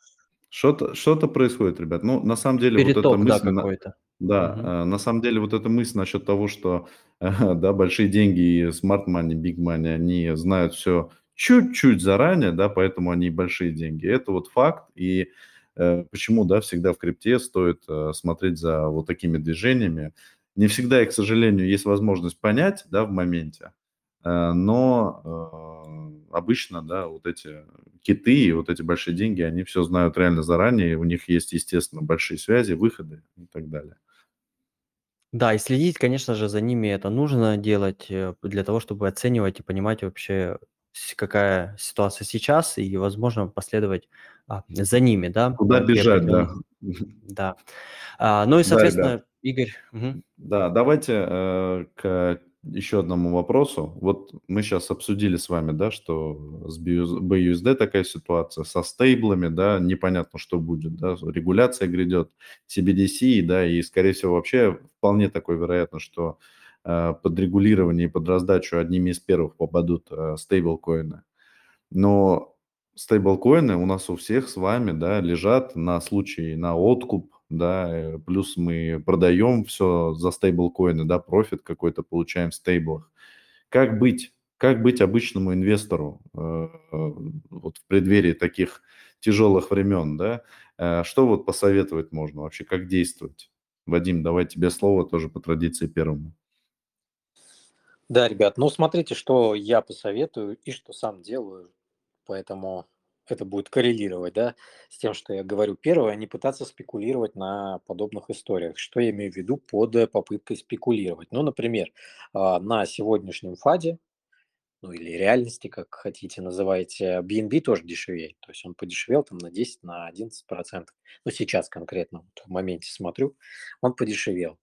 Что-то что происходит, ребят. Ну, на самом деле, вот эта Переток, да, мысль, на- какой-то. да, Мгм. э, на самом деле, вот эта мысль насчет того, что да, большие деньги и smart money, big money, они знают все чуть-чуть заранее, да, поэтому они большие деньги. Это вот факт, и э, почему, да, всегда в крипте стоит э, смотреть за вот такими движениями. Не всегда, и, к сожалению, есть возможность понять, да, в моменте, э, но э, обычно, да, вот эти киты и вот эти большие деньги, они все знают реально заранее, у них есть, естественно, большие связи, выходы и так далее. Да, и следить, конечно же, за ними это нужно делать э, для того, чтобы оценивать и понимать вообще, какая ситуация сейчас, и, возможно, последовать а, за ними, да, Куда бежать, да. Да. А, ну и, Да, соответственно, Игорь, мгм. Да, давайте э, к еще одному вопросу. Вот мы сейчас обсудили с вами, да, что с BUS BUSD такая ситуация, со стейблами, да, непонятно, что будет, да, регуляция грядет, CBDC, да, и, скорее всего, вообще вполне такой вероятно, что под регулирование и под раздачу одними из первых попадут э, стейблкоины. Но стейблкоины у нас у всех с вами, да, лежат на случай, на откуп, да, э, плюс мы продаем все за стейблкоины, да, профит какой-то получаем в стейблах. Как быть? Как быть обычному инвестору э, э, вот в преддверии таких тяжелых времен, да? Э, Что вот посоветовать можно вообще, как действовать? Вадим, давай тебе слово тоже по традиции первому. Да, ребят, ну смотрите, что я посоветую и что сам делаю, поэтому это будет коррелировать, да, с тем, что я говорю. Первое, не пытаться спекулировать на подобных историях. Что я имею в виду под э, попыткой спекулировать? Ну, например, а, на сегодняшнем ФАДе, ну или реальности, как хотите называйте, BNB тоже дешевеет. То есть он подешевел там на 10, на 11 процентов. Ну, сейчас конкретно, вот в моменте смотрю, он подешевел.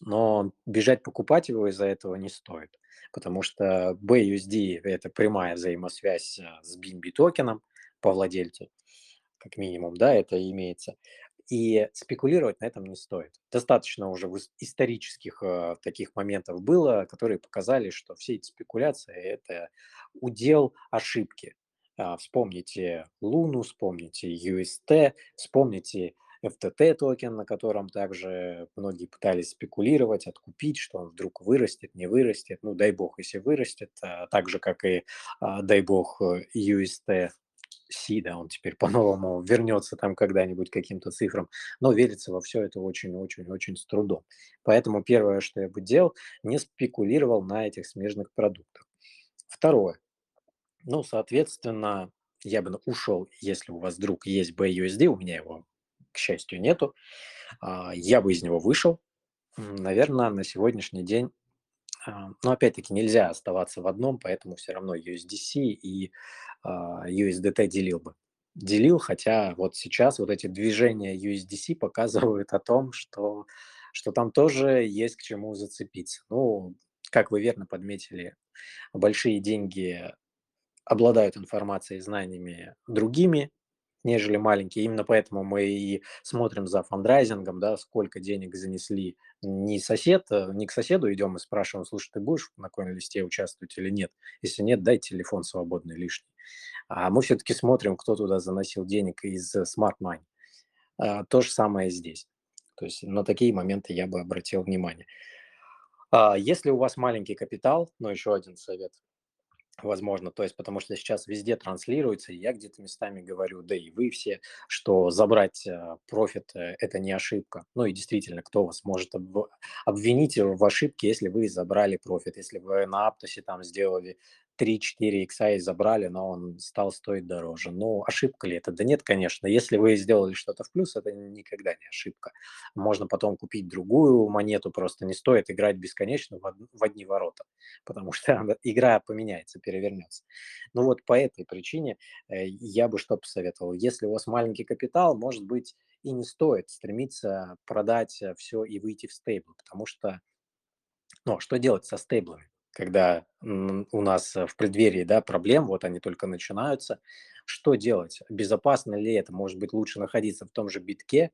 Но бежать покупать его из-за этого не стоит, потому что BUSD – это прямая взаимосвязь а, с BNB токеном по владельцу, как минимум, да, это имеется. И спекулировать на этом не стоит. Достаточно уже исторических э, таких моментов было, которые показали, что все эти спекуляции – это удел ошибки. А, вспомните Луну, вспомните UST, вспомните FTT токен, на котором также многие пытались спекулировать, откупить, что он вдруг вырастет, не вырастет. Ну, дай бог, если вырастет, а, так же, как и, а, дай бог, UST C, да, он теперь по-новому вернется там когда-нибудь каким-то цифрам, но верится во все это очень-очень-очень с трудом. Поэтому первое, что я бы делал, не спекулировал на этих смежных продуктах. Второе. Ну, соответственно, я бы ушел, если у вас вдруг есть BUSD, у меня его, к счастью, нету, а, я бы из него вышел. Наверное, на сегодняшний день а, но опять-таки нельзя оставаться в одном, поэтому все равно USDC и а, USDT делил бы. Делил, хотя вот сейчас вот эти движения USDC показывают о том, что, что там тоже есть к чему зацепиться. Ну, как вы верно подметили, большие деньги обладают информацией и знаниями другими, нежели маленькие. Именно поэтому мы и смотрим за фандрайзингом, да, сколько денег занесли не сосед, э, не к соседу идем и спрашиваем, слушай, ты будешь на коин-листе участвовать или нет? Если нет, дай телефон свободный лишний. А мы все-таки смотрим, кто туда заносил денег из Smart Money. А, то же самое здесь. То есть на такие моменты я бы обратил внимание. А, если у вас маленький капитал, ну еще один совет – Возможно, то есть потому что сейчас везде транслируется, и я где-то местами говорю, да и вы все, что забрать э, профит э, – это не ошибка. Ну и действительно, кто вас может об, обвинить в ошибке, если вы забрали профит, если вы на Аптосе там сделали 3-4 икса и забрали, но он стал стоить дороже. Ну, ошибка ли это? Да нет, конечно. Если вы сделали что-то в плюс, это никогда не ошибка. Можно потом купить другую монету, просто не стоит играть бесконечно в, одни ворота, потому что игра поменяется, перевернется. Ну вот по этой причине э, я бы что посоветовал. Если у вас маленький капитал, может быть, и не стоит стремиться продать э, все и выйти в стейбл, потому что, ну, а что делать со стейблами? Когда у нас э, в преддверии да, проблем, вот они только начинаются, что делать? Безопасно ли это? Может быть, лучше находиться в том же битке,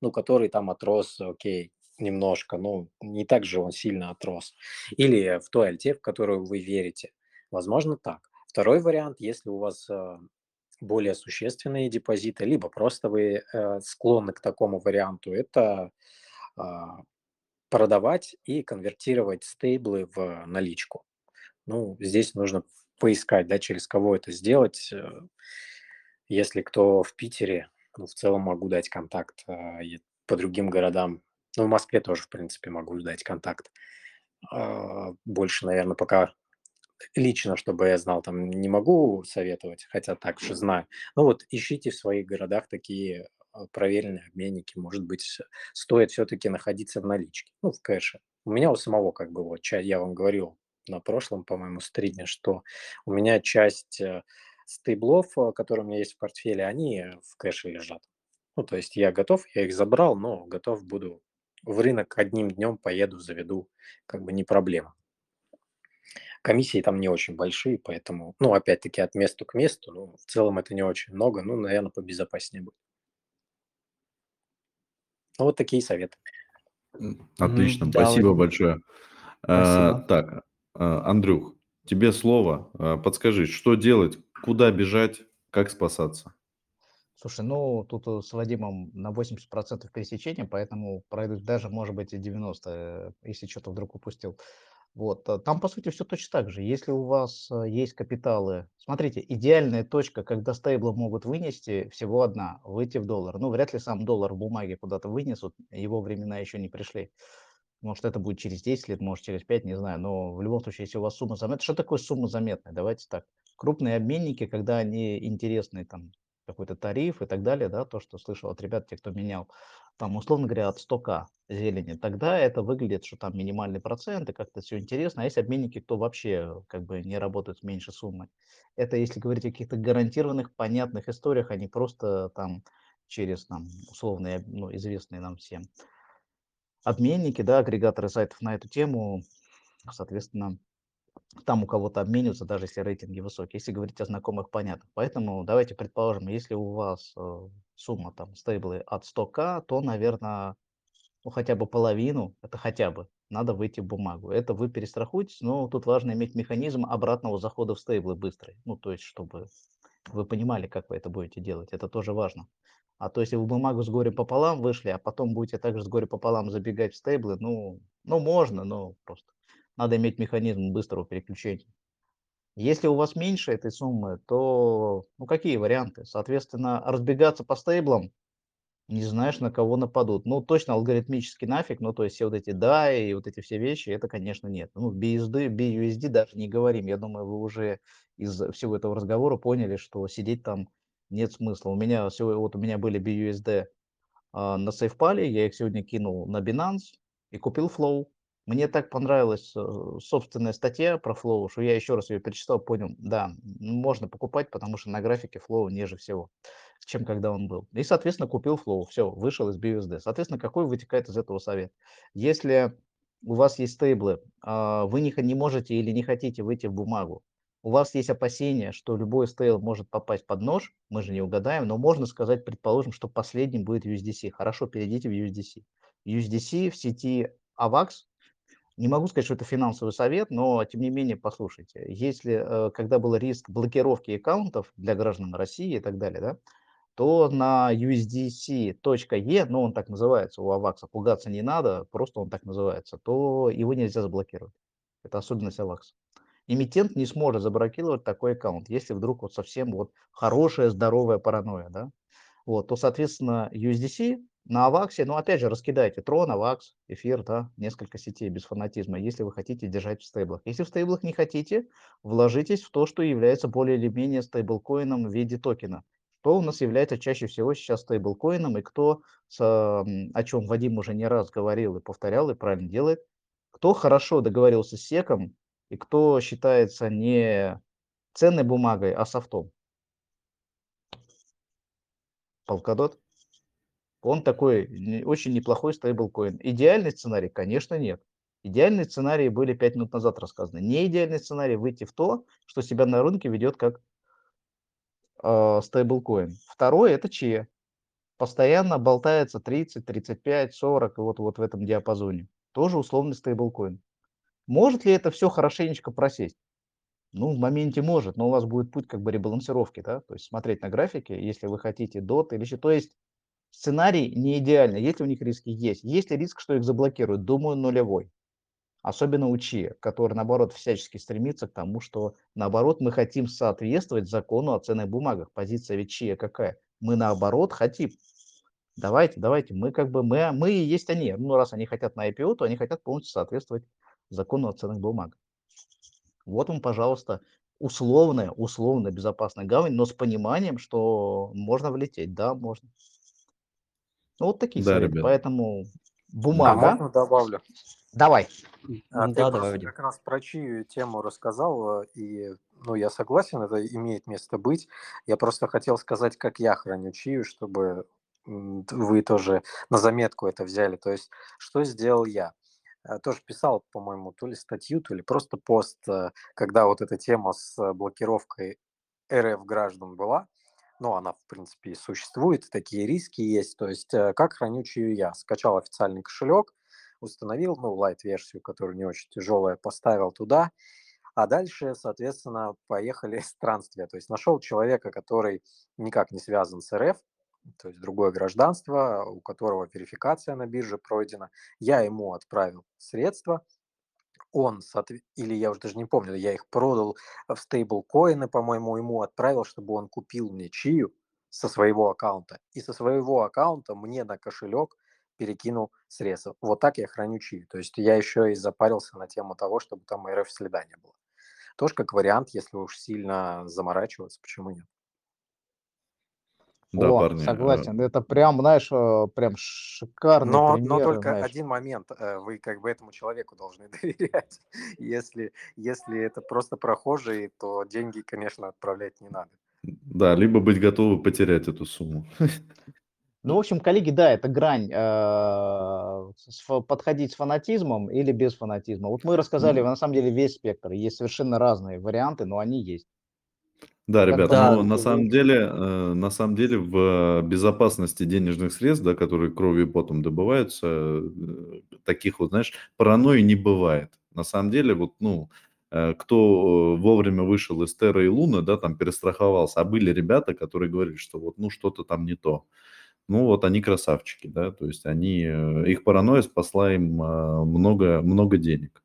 ну, который там отрос, окей, немножко, но не так же он сильно отрос. Или в той альте, в которую вы верите. Возможно, так. Второй вариант, если у вас э, более существенные депозиты, либо просто вы э, склонны к такому варианту, это а, продавать и конвертировать стейблы в наличку. Ну, здесь нужно поискать, да, через кого это сделать. Э, если кто в Питере, ну, в целом могу дать контакт а, по другим городам. Ну, в Москве тоже, в принципе, могу дать контакт. А, больше, наверное, пока лично, чтобы я знал, там не могу советовать, хотя так же знаю. Ну вот ищите в своих городах такие проверенные обменники, может быть, стоит все-таки находиться в наличке, ну, в кэше. У меня у самого, как бы, вот, я вам говорил на прошлом, по-моему, стриме, что у меня часть э, стейблов, э, которые у меня есть в портфеле, они в кэше лежат. Ну, то есть я готов, я их забрал, но готов буду в рынок одним днем поеду, заведу, как бы не проблема. Комиссии там не очень большие, поэтому, ну, опять-таки, от места к месту, ну, в целом это не очень много, ну, наверное, побезопаснее будет. Ну, вот такие советы. Отлично, да, спасибо вы... большое. А, так, а, Андрюх, тебе слово. А, подскажи, что делать, куда бежать, как спасаться? Слушай, ну тут э, с Вадимом на 80% пересечения, поэтому пройдут даже, может быть, и 90, э, если что-то вдруг упустил. Вот, э, там, по сути, все точно так же. Если у вас э, есть капиталы, смотрите, идеальная точка, когда стейблы могут вынести, всего одна, выйти в доллар. Ну, вряд ли сам доллар в бумаге куда-то вынесут, его времена еще не пришли. Может, это будет через 10 лет, может, через 5, не знаю. Но в любом случае, если у вас сумма заметная, что такое сумма заметная? Давайте так. Крупные обменники, когда они интересны, там, какой-то тариф и так далее, да, то, что слышал от ребят, те, кто менял, там, условно говоря, от 100к зелени, тогда это выглядит, что там минимальный процент, и как-то все интересно. А есть обменники, кто вообще как бы не работает с меньшей суммой. Это если говорить о каких-то гарантированных, понятных историях, а не просто там через там условные, ну, известные нам всем обменники, да, агрегаторы сайтов на эту тему, соответственно, там у кого-то обмениваться, даже если рейтинги высокие. Если говорить о знакомых, понятно. Поэтому давайте предположим, если у вас э, сумма там стейблы от 100к, то, наверное, ну, хотя бы половину, это хотя бы, надо выйти в бумагу. Это вы перестрахуетесь, но тут важно иметь механизм обратного захода в стейблы быстрый. Ну, то есть, чтобы вы понимали, как вы это будете делать. Это тоже важно. А то если вы бумагу с горем пополам вышли, а потом будете также с горем пополам забегать в стейблы, ну, ну можно, но просто надо иметь механизм быстрого переключения. Если у вас меньше этой суммы, то ну какие варианты? Соответственно, разбегаться по стейблам, не знаешь, на кого нападут. Ну, точно алгоритмически нафиг, ну, то есть все вот эти DAI и вот эти все вещи, это, конечно, нет. Ну, BSD, BUSD даже не говорим. Я думаю, вы уже из всего этого разговора поняли, что сидеть там нет смысла. У меня, вот у меня были BUSD а, на SafePal, я их сегодня кинул на Binance и купил Flow. Мне так понравилась э, собственная статья про Flow, что я еще раз ее перечитал, понял, да, можно покупать, потому что на графике Flow ниже всего, чем когда он был. И, соответственно, купил Flow, все, вышел из BUSD. Соответственно, какой вытекает из этого совет? Если у вас есть стейблы, а, вы не можете или не хотите выйти в бумагу, у вас есть опасения, что любой стейл может попасть под нож, мы же не угадаем, но можно сказать, предположим, что последним будет USDC. Хорошо, перейдите в USDC. USDC в сети AVAX не могу сказать, что это финансовый совет, но тем не менее, послушайте, если, э, когда был риск блокировки аккаунтов для граждан России и так далее, да, то на USDC.E, ну он так называется, у AVAX, пугаться не надо, просто он так называется, то его нельзя заблокировать. Это особенность AVAX. Эмитент не сможет заблокировать такой аккаунт, если вдруг вот совсем вот хорошая, здоровая паранойя, да, вот, то, соответственно, USDC на Аваксе, ну, опять же, раскидайте Трон, Авакс, Эфир, да, несколько сетей без фанатизма, если вы хотите держать в стейблах. Если в стейблах не хотите, вложитесь в то, что является более или менее стейблкоином в виде токена. Что у нас является чаще всего сейчас стейблкоином, и кто, с, о чем Вадим уже не раз говорил и повторял, и правильно делает, кто хорошо договорился с секом, и кто считается не ценной бумагой, а софтом. Polkadot. Он такой очень неплохой стейблкоин. Идеальный сценарий, конечно, нет. Идеальные сценарии были 5 минут назад рассказаны. Не идеальный сценарий выйти в то, что себя на рынке ведет как э, стейблкоин. Второе – это ЧЕ. Постоянно болтается 30, 35, 40, и вот, вот в этом диапазоне. Тоже условный стейблкоин. Может ли это все хорошенечко просесть? Ну, в моменте может, но у вас будет путь как бы ребалансировки, да, то есть смотреть на графики, если вы хотите DOT или еще, то есть сценарий не идеальный, если у них риски есть. Есть ли риск, что их заблокируют? Думаю, нулевой. Особенно у ЧИ, который, наоборот, всячески стремится к тому, что, наоборот, мы хотим соответствовать закону о ценных бумагах. Позиция ведь ЧИ какая? Мы, наоборот, хотим. Давайте, давайте, мы как бы, мы, мы и есть они. Ну, раз они хотят на IPO, то они хотят полностью соответствовать закону о ценных бумагах. Вот вам, пожалуйста, условная, условно безопасная гавань, но с пониманием, что можно влететь. Да, можно. Ну, вот такие да, советы. Ребят. Поэтому бумага. А можно добавлю? Давай. А, да, ты давай, как раз про чью тему рассказал, и ну, я согласен, это имеет место быть. Я просто хотел сказать, как я храню чию, чтобы вы тоже на заметку это взяли. То есть, что сделал я? Э, тоже писал, по-моему, то ли статью, то ли просто пост, э, когда вот эта тема с блокировкой РФ граждан была, ну, она, в принципе, и существует, такие риски есть. То есть, э, как храню чью я? Скачал официальный кошелек, установил, ну, лайт-версию, которая не очень тяжелая, поставил туда, а дальше, соответственно, поехали странствия. То есть нашел человека, который никак не связан с РФ, то есть другое гражданство, у которого верификация на бирже пройдена. Я ему отправил средства, он, или я уже даже не помню, я их продал в стейблкоины, по-моему, ему отправил, чтобы он купил мне чию со своего аккаунта. И со своего аккаунта мне на кошелек перекинул средства. Вот так я храню чию. То есть я еще и запарился на тему того, чтобы там РФ следа не было. Тоже как вариант, если уж сильно заморачиваться, почему нет. Да, О, парни. согласен. Это прям, знаешь, э, прям шикарный Но, пример. но только знаешь. один момент. э, Вы как бы этому человеку должны доверять. Если, если это просто прохожий, то деньги, конечно, отправлять не надо. Да, либо быть готовы потерять эту сумму. Ну, в общем, коллеги, да, это грань э, подходить с фанатизмом или без фанатизма. Вот мы рассказали, на самом деле, весь спектр. Есть совершенно разные варианты, но они есть. Да, Как ребята, Да. но на самом деле, э, на самом деле в безопасности денежных средств, да, которые кровью и потом добываются, э, таких вот, знаешь, паранойи не бывает. На самом деле, вот, ну, э, кто э, вовремя вышел из Терра и Луны, да, там перестраховался, а были ребята, которые говорили, что вот, ну, что-то там не то. Ну, вот они красавчики, да, то есть они, э, их паранойя спасла им э, много, много денег.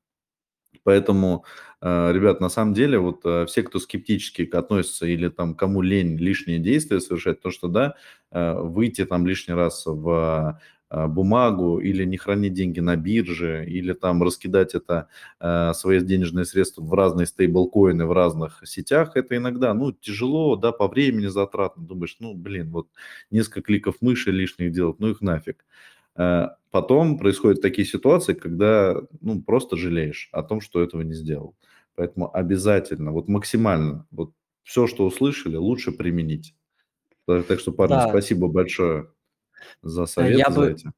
Поэтому, э, ребят, на самом деле, вот э, все, кто скептически относится или там кому лень лишние действия совершать, то что да, э, выйти там лишний раз в бумагу или не хранить деньги на бирже, или там раскидать это, свои денежные средства в разные стейблкоины в разных сетях, это иногда, ну, тяжело, да, по времени затратно. Думаешь, ну, блин, вот несколько кликов мыши лишних делать, ну их нафиг. Э, Потом происходят такие ситуации, когда ну, просто жалеешь о том, что этого не сделал. Поэтому обязательно, вот максимально, вот все, что услышали, лучше применить. Так, что, парни, Да. спасибо большое за советы, я за бы- эти.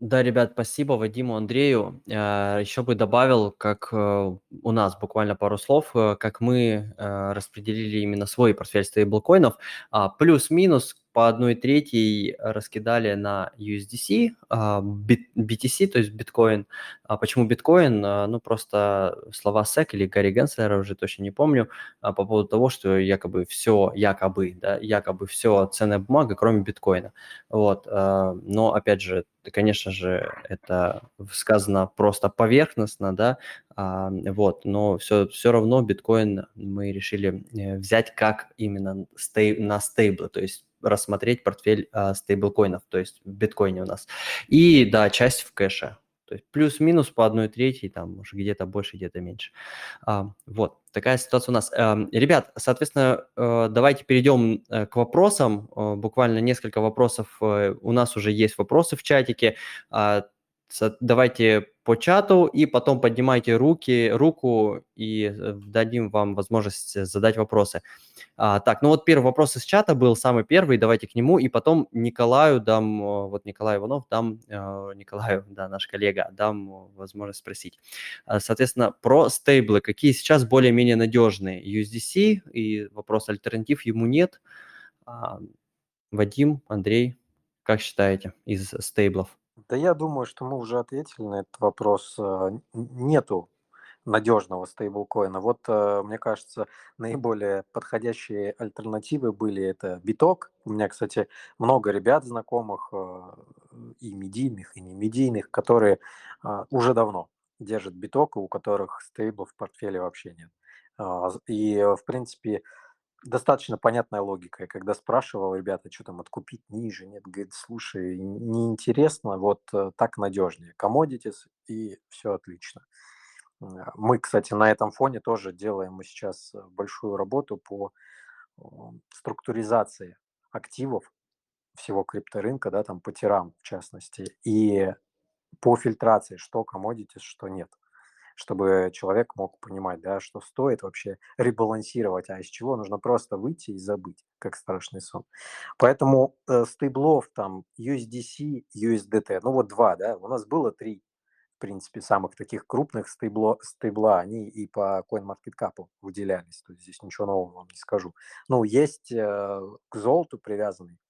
Да, ребят, спасибо Вадиму, Андрею. Э, Еще бы добавил, как э, у нас буквально пару слов, э, как мы э, распределили именно свой портфель стейблкоинов. А, Плюс-минус по одной третьей раскидали на USDC, а, BTC, то есть биткоин. А Почему биткоин? А, Ну, просто слова SEC или Гарри Генслера, уже точно не помню, по поводу того, что якобы все, якобы, да, якобы все ценная бумага, кроме биткоина. Вот, но опять же, конечно же, это сказано просто поверхностно, да, вот, но все, все равно биткоин мы решили э, взять как именно на стейблы, то есть рассмотреть портфель а, стейблкоинов, то есть в биткоине у нас. И да, часть в кэше. То есть плюс-минус по одной третьей, там, может, где-то больше, где-то меньше. А, вот, такая ситуация у нас. Эм, Ребят, соответственно, э, давайте перейдем э, к вопросам. Э, Буквально несколько вопросов. У нас уже есть вопросы в чатике. Давайте по чату и потом поднимайте руки, руку и э, дадим вам возможность э, задать вопросы. А, так, ну вот первый вопрос из чата был, самый первый, давайте к нему, и потом Николаю дам, э, вот Николай Иванов, дам Николаю, да, наш коллега, дам возможность спросить. А, Соответственно, про стейблы, какие сейчас более-менее надежные? USDC и вопрос альтернатив ему нет. А, Вадим, Андрей, как считаете из стейблов? Да я думаю, что мы уже ответили на этот вопрос. Н- Нету надежного стейблкоина. Вот, э, мне кажется, наиболее подходящие альтернативы были это биток. У меня, кстати, много ребят знакомых, э, и медийных, и не медийных, которые а, уже давно держат биток, и у которых стейблов в портфеле вообще нет. А, И, э, в принципе, достаточно понятная логика. Я когда спрашивал, ребята, что там откупить ниже, нет, говорит, слушай, неинтересно, вот э, так надежнее. Commodities и все отлично. А, Мы, кстати, на этом фоне тоже делаем сейчас э, большую работу по структуризации активов всего крипторынка, да, там по тирам в частности, и по фильтрации, что commodities, что нет чтобы человек мог понимать, да, что стоит вообще ребалансировать, а из чего нужно просто выйти и забыть, как страшный сон. Поэтому э, стейблов там USDC, USDT, ну вот два, да, у нас было три, в принципе, самых таких крупных стейбло, стейбла, они и по CoinMarketCap выделялись, то есть здесь ничего нового вам не скажу. Ну, есть э, к золоту привязанный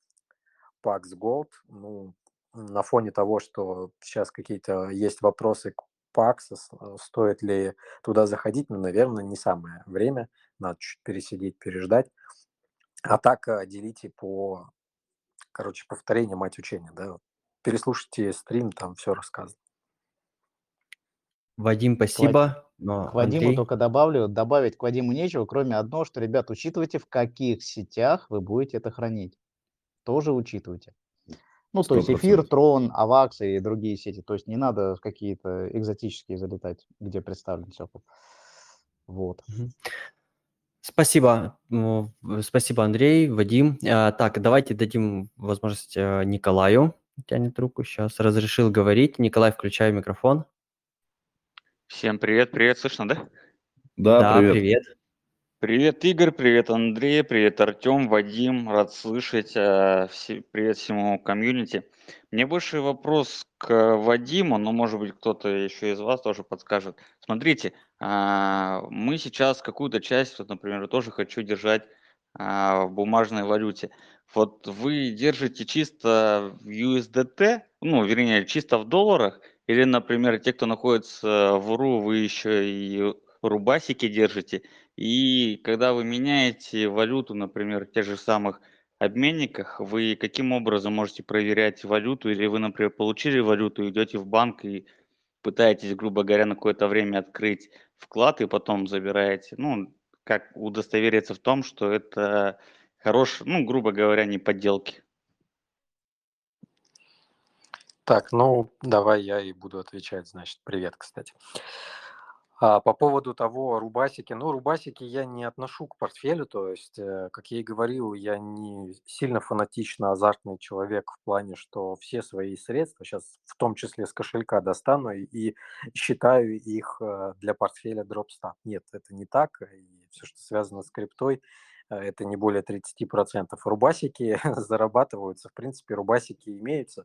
Pax Gold, ну, на фоне того, что сейчас какие-то есть вопросы к Pax, стоит ли туда заходить, ну, наверное, не самое время, надо чуть пересидеть, переждать. А так э, делите по, короче, повторение мать учения, да, переслушайте стрим, там все рассказано. Вадим, спасибо. Но К Вадиму Андрей? только добавлю, добавить к Вадиму нечего, кроме одного, что, ребят, учитывайте, в каких сетях вы будете это хранить. Тоже учитывайте. Ну, то есть эфир, 100%. трон, авакс и другие сети. То есть не надо в какие-то экзотические залетать, где представлен Сёкол. Вот. Спасибо, в- спасибо, Андрей, Вадим. А, Так, давайте дадим возможность э, Николаю. Тянет руку, сейчас разрешил говорить. Николай, включай микрофон. Всем привет, привет, слышно, да? Да, привет. привет. Привет, Игорь, привет, Андрей, привет, Артем, Вадим, рад слышать, э, привет всему комьюнити. Мне больше вопрос к Вадиму, но, может быть, кто-то еще из вас тоже подскажет. Смотрите, а, мы сейчас какую-то часть, вот, например, тоже хочу держать а, в бумажной валюте. Вот вы держите чисто в USDT, ну, вернее, чисто в долларах, или, например, те, кто находится в РУ, вы еще и рубасики держите, и когда вы меняете валюту, например, в тех же самых обменниках, вы каким образом можете проверять валюту? Или вы, например, получили валюту, идете в банк и пытаетесь, грубо говоря, на какое-то время открыть вклад и потом забираете. Ну, как удостовериться в том, что это хорошие, ну, грубо говоря, не подделки. Так, ну давай я и буду отвечать, значит, привет, кстати. А, по поводу того, рубасики. Ну, рубасики я не отношу к портфелю, то есть, э, как я и говорил, я не сильно фанатично азартный человек в плане, что все свои средства сейчас, в том числе с кошелька, достану и, считаю их э, для портфеля Dropstat. Нет, это не так. И все, что связано с криптой, э, это не более 30%. Рубасики зарабатываются, в принципе, рубасики имеются.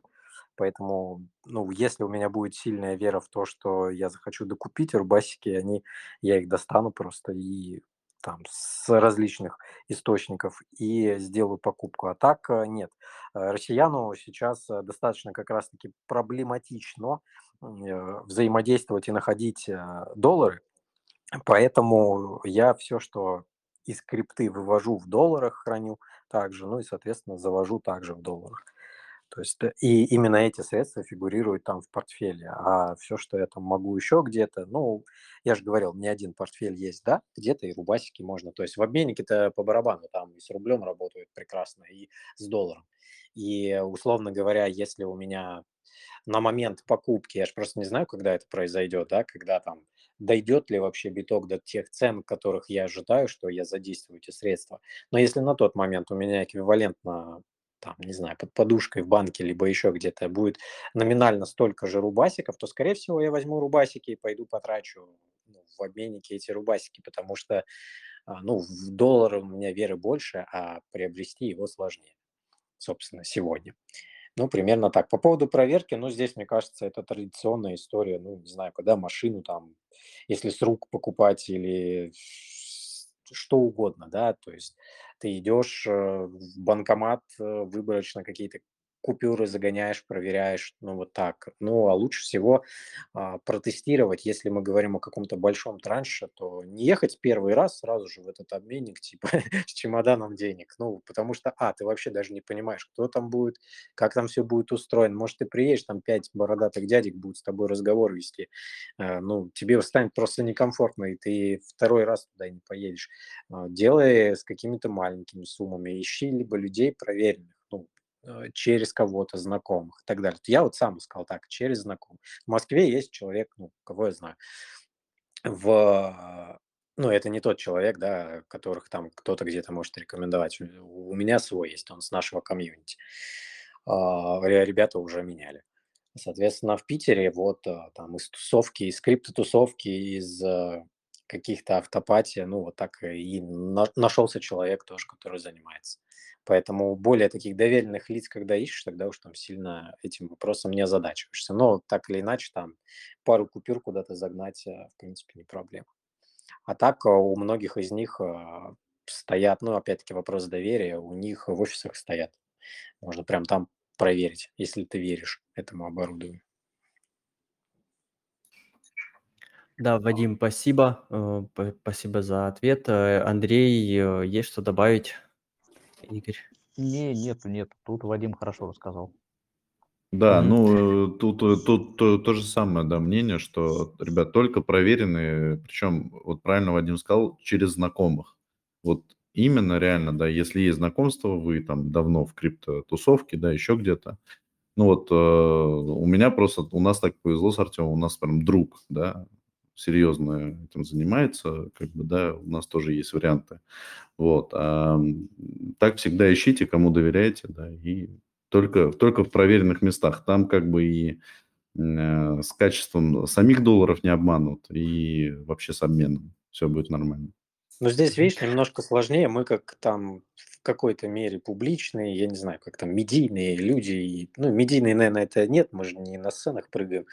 Поэтому, ну, если у меня будет сильная вера в то, что я захочу докупить рубасики, они, я их достану просто и там с различных источников и сделаю покупку. А так э, нет. Э, россияну сейчас э, достаточно как раз-таки проблематично взаимодействовать и находить доллары, поэтому я все, что из крипты вывожу в долларах, храню также, ну и, соответственно, завожу также в долларах. То есть и именно эти средства фигурируют там в портфеле, а все, что я там могу еще где-то, ну, я же говорил, не один портфель есть, да, где-то и рубасики можно. То есть в обменнике-то по барабану там и с рублем работают прекрасно, и с долларом. И, условно говоря, если у меня на момент покупки, я же просто не знаю, когда это произойдет, да, когда там дойдет ли вообще биток до тех цен, которых я ожидаю, что я задействую эти средства. Но если на тот момент у меня эквивалентно там, не знаю, под подушкой в банке, либо еще где-то будет номинально столько же рубасиков, то, скорее всего, я возьму рубасики и пойду потрачу ну, в обменнике эти рубасики, потому что, а, ну, в доллар у меня веры больше, а приобрести его сложнее, собственно, сегодня. Ну, примерно так. По поводу проверки, ну, здесь, мне кажется, это традиционная история, ну, не знаю, когда машину там, если с рук покупать или что угодно, да, то есть ты идешь э, в банкомат э, выборочно какие-то купюры загоняешь, проверяешь, ну вот так. Ну а лучше всего а, протестировать, если мы говорим о каком-то большом транше, то не ехать первый раз сразу же в этот обменник типа с чемоданом денег, ну потому что, а, ты вообще даже не понимаешь, кто там будет, как там все будет устроено. Может, ты приедешь, там пять бородатых дядек будут с тобой разговор вести, а, ну тебе станет просто некомфортно, и ты второй раз туда не поедешь. А, делай с какими-то маленькими суммами, ищи либо людей проверенных, через кого-то знакомых и так далее. Я вот сам искал так, через знакомых. В Москве есть человек, ну, кого я знаю. В, ну, это не тот человек, да, которых там кто-то где-то может рекомендовать. У меня свой есть, он с нашего комьюнити. А, ребята уже меняли. Соответственно, в Питере вот э, там из тусовки, из криптотусовки, из э, каких-то автопатий, ну, вот так и нашелся человек тоже, который занимается. Поэтому более таких доверенных лиц, когда ищешь, тогда уж там сильно этим вопросом не озадачиваешься. Но так или иначе, там пару купюр куда-то загнать, э, в принципе, не проблема. А так э, у многих из них э, стоят, ну, опять-таки, вопрос доверия, у них в офисах стоят. Можно прям там проверить, если ты веришь этому оборудованию. Да, Вадим, спасибо. Спасибо за ответ. Андрей, есть что добавить? Игорь? Не, нет, нет, тут Вадим хорошо рассказал. Да, ну тут, э, тут то, то же самое, да, мнение, что, ребят, только проверенные, причем, вот правильно Вадим сказал, через знакомых. Вот именно реально, да, если есть знакомство, вы там давно в крипто-тусовке, да, еще где-то, ну вот э, у меня просто, у нас так повезло с Артемом, у нас прям друг, да, серьезно этим занимается, как бы, да, у нас тоже есть варианты. Вот. А так всегда ищите, кому доверяете, да, и только, только в проверенных местах. Там как бы и э, с качеством самих долларов не обманут, и вообще с обменом все будет нормально. Ну, здесь, видишь, немножко сложнее. Мы как там в какой-то мере публичные, я не знаю, как там медийные люди. И, ну, медийные, наверное, это нет, мы же не на сценах прыгаем,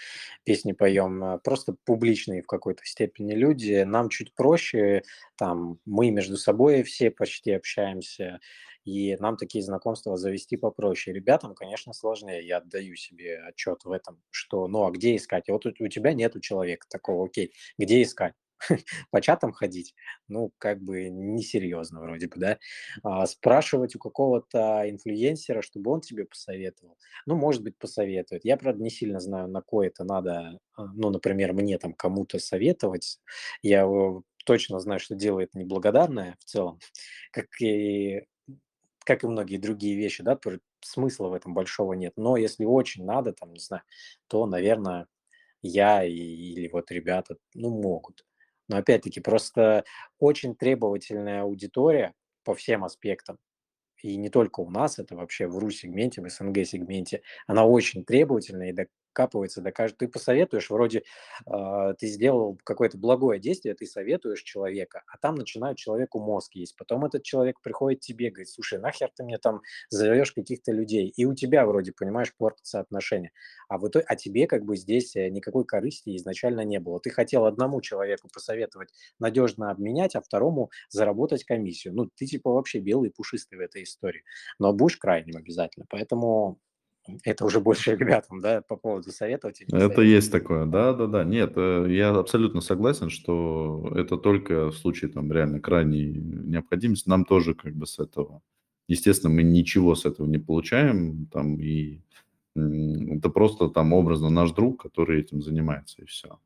песни поем, а просто публичные в какой-то степени люди. Нам чуть проще, там, мы между собой все почти общаемся, и нам такие знакомства завести попроще. Ребятам, конечно, сложнее, я отдаю себе отчет в этом, что, ну, а где искать? Вот у, у тебя нету человека такого, окей, где искать? по чатам ходить, ну, как бы несерьезно вроде бы, да. А, спрашивать у какого-то инфлюенсера, чтобы он тебе посоветовал, ну, может быть, посоветует. Я, правда, не сильно знаю, на кое это надо, а, ну, например, мне там кому-то советовать. Я точно знаю, что делает неблагодарное в целом, как и как и многие другие вещи, да, смысла в этом большого нет. Но если очень надо, там, не знаю, то, наверное, я и, или вот ребята, ну, могут. Но опять-таки просто очень требовательная аудитория по всем аспектам. И не только у нас, это вообще в РУ-сегменте, в СНГ-сегменте. Она очень требовательная, и докапывается до каждого. Ты посоветуешь, вроде э, ты сделал какое-то благое действие, ты советуешь человека, а там начинает человеку мозг есть. Потом этот человек приходит тебе, говорит, слушай, нахер ты мне там зовешь каких-то людей. И у тебя вроде, понимаешь, портятся отношения. А, в итоге, а тебе как бы здесь э, никакой корысти изначально не было. Ты хотел одному человеку посоветовать надежно обменять, а второму заработать комиссию. Ну, ты типа вообще белый и пушистый в этой истории. Но будешь крайним обязательно. Поэтому это уже больше ребятам, да, по поводу советовать. Это советовать. есть такое, да, да, да. Нет, э, я абсолютно согласен, что это только в случае там реально крайней необходимости. Нам тоже как бы с этого, естественно, мы ничего с этого не получаем, там и это просто там образно наш друг, который этим занимается и все.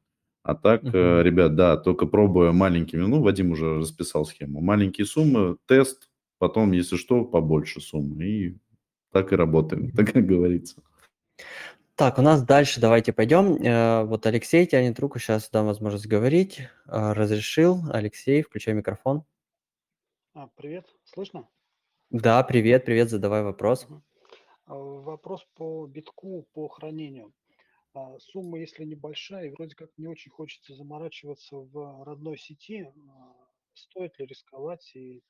А так, uh-huh. ребят, да, только пробуя маленькими, ну, Вадим уже расписал схему, маленькие суммы, тест, потом, если что, побольше суммы, и так и работаем, так как говорится. Так, у нас дальше давайте пойдем. Э, вот Алексей тянет руку, сейчас дам возможность говорить. Э, разрешил. Алексей, включай микрофон. А, привет, слышно? Да, привет, привет, задавай вопрос. А, вопрос по битку, по хранению. А, сумма, если небольшая, и вроде как не очень хочется заморачиваться в родной сети, стоит ли рисковать и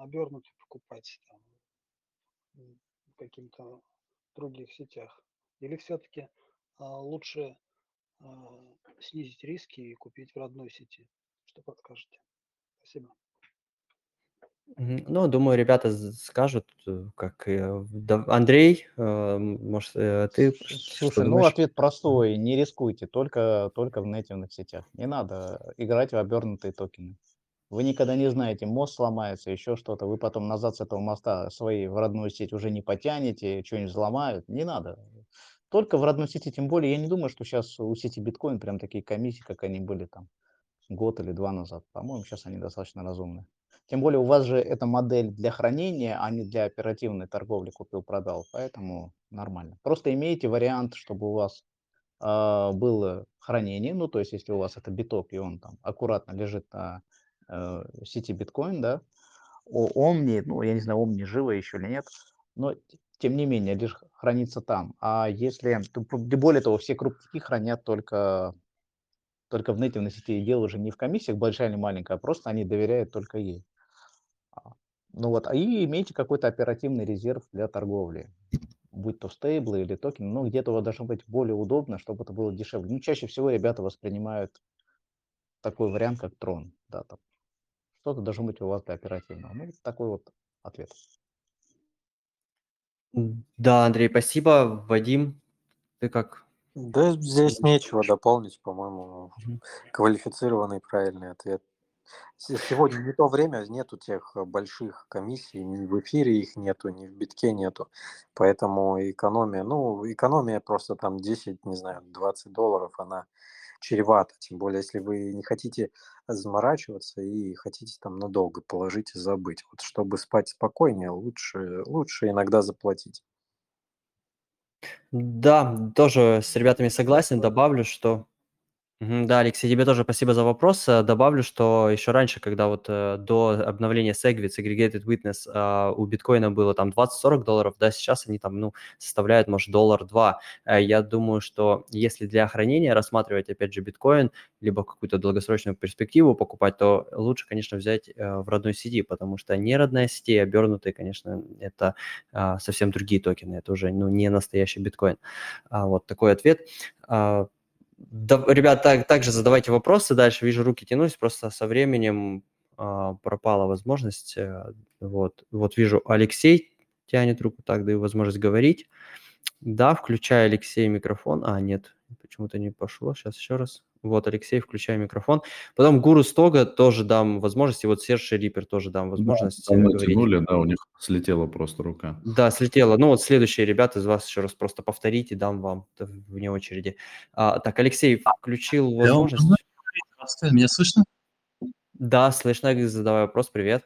обернутый покупать там, каким-то других сетях? Или все-таки а, лучше а, снизить риски и купить в родной сети? Что подскажете? Спасибо. Ну, думаю, ребята скажут, как Андрей, может, ты Слушай, ну ответ простой, не рискуйте, только, только в нативных сетях. Не надо играть в обернутые токены. Вы никогда не знаете, мост сломается, еще что-то. Вы потом назад с этого моста свои в родную сеть уже не потянете, что-нибудь взломают. Не надо. Только в родной сети, тем более, я не думаю, что сейчас у сети биткоин прям такие комиссии, как они были там год или два назад. По-моему, сейчас они достаточно разумные. Тем более у вас же эта модель для хранения, а не для оперативной торговли купил-продал, поэтому нормально. Просто имейте вариант, чтобы у вас э, было хранение, ну то есть если у вас это биток и он там аккуратно лежит на сети биткоин, да, о Omni, ну, я не знаю, Omni живо еще или нет, но тем не менее, лишь хранится там. А если, более того, все крупники хранят только, только в нативной сети, и дело уже не в комиссиях, большая или маленькая, а просто они доверяют только ей. А, ну вот, и имейте какой-то оперативный резерв для торговли, будь то стейблы или токены, ну где-то вот должно быть более удобно, чтобы это было дешевле. Ну, чаще всего ребята воспринимают такой вариант, как трон, да, там, что-то должно быть у вас для оперативного. Ну, такой вот ответ. Да, Андрей, спасибо. Вадим, ты как? Да, здесь нечего дополнить, по-моему. Квалифицированный правильный ответ. Сегодня не то время, нету тех больших комиссий, ни в эфире их нету, ни в битке нету. Поэтому экономия, ну, экономия просто там 10, не знаю, 20 долларов, она чревато. Тем более, если вы не хотите заморачиваться и хотите там надолго положить и забыть. Вот чтобы спать спокойнее, лучше, лучше иногда заплатить. Да, тоже с ребятами согласен. Добавлю, что Мгм. Да, Алексей, тебе тоже спасибо за вопрос. Э, добавлю, что еще раньше, когда вот э, до обновления Segwit, Segregated Witness, а, у биткоина было там 20-40 долларов, да, сейчас они там, ну, составляют, может, доллар-два. Э, я думаю, что если для хранения рассматривать, опять же, биткоин, либо какую-то долгосрочную перспективу покупать, то лучше, конечно, взять в родной сети, потому что не родная сети, обернутые, конечно, это а, совсем другие токены, это уже, ну, не настоящий биткоин. А, вот такой ответ. А, да, ребят, так, также задавайте вопросы дальше. Вижу, руки тянулись, просто со временем а, пропала возможность. А, вот, вот вижу, Алексей тянет руку, так даю возможность говорить. Да, включаю Алексей микрофон. А, нет, почему-то не пошло. Сейчас еще раз. Вот, Алексей, включаю микрофон. Потом Гуру Стога тоже дам возможность, и вот Серж Рипер тоже дам возможность да. Тянули, да, у них слетела просто рука. Да, слетела. Ну вот следующие ребята из вас еще раз просто повторите, дам вам вне очереди. А, так, Алексей включил возможность. Да, меня слышно? Да, слышно. Задавай вопрос. Привет.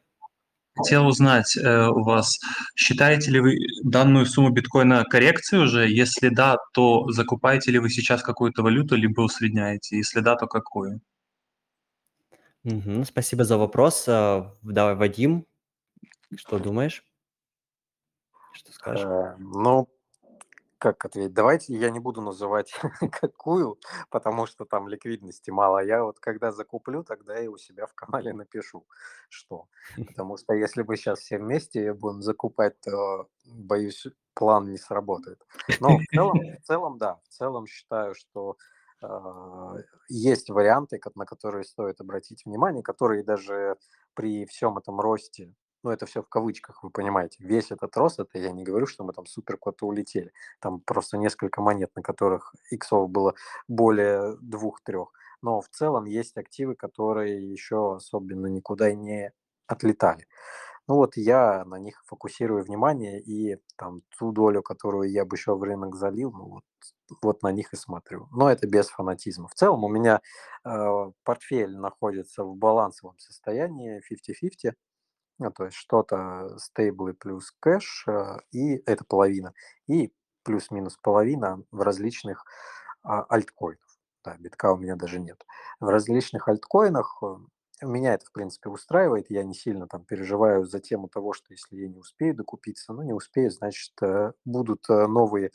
Хотел узнать э, у вас, считаете ли вы данную сумму биткоина коррекцией уже? Если да, то закупаете ли вы сейчас какую-то валюту, либо усредняете? Если да, то какую? Мгм, спасибо за вопрос. А, Давай, Вадим, что думаешь? Что скажешь? Э, Ну, как ответить? Давайте я не буду называть какую, потому что там ликвидности мало. Я вот когда закуплю, тогда и у себя в канале напишу, что. Потому что если мы сейчас все вместе будем закупать, то, боюсь, план не сработает. Но в целом, в целом да, в целом считаю, что э, есть варианты, на которые стоит обратить внимание, которые даже при всем этом росте, ну это все в кавычках, вы понимаете, весь этот рост, это я не говорю, что мы там супер куда-то улетели, там просто несколько монет, на которых иксов было более двух-трех, но в целом есть активы, которые еще особенно никуда не отлетали. Ну вот я на них фокусирую внимание и там ту долю, которую я бы еще в рынок залил, ну вот, вот на них и смотрю. Но это без фанатизма. В целом у меня э, портфель находится в балансовом состоянии 50-50, ну, то есть что-то стейблы плюс кэш, э, и это половина, и плюс-минус половина в различных а, альткоинах. Да, битка у меня даже нет. В различных альткоинах э, меня это, в принципе, устраивает. Я не сильно там переживаю за тему того, что если я не успею докупиться, ну, не успею, значит, э, будут новые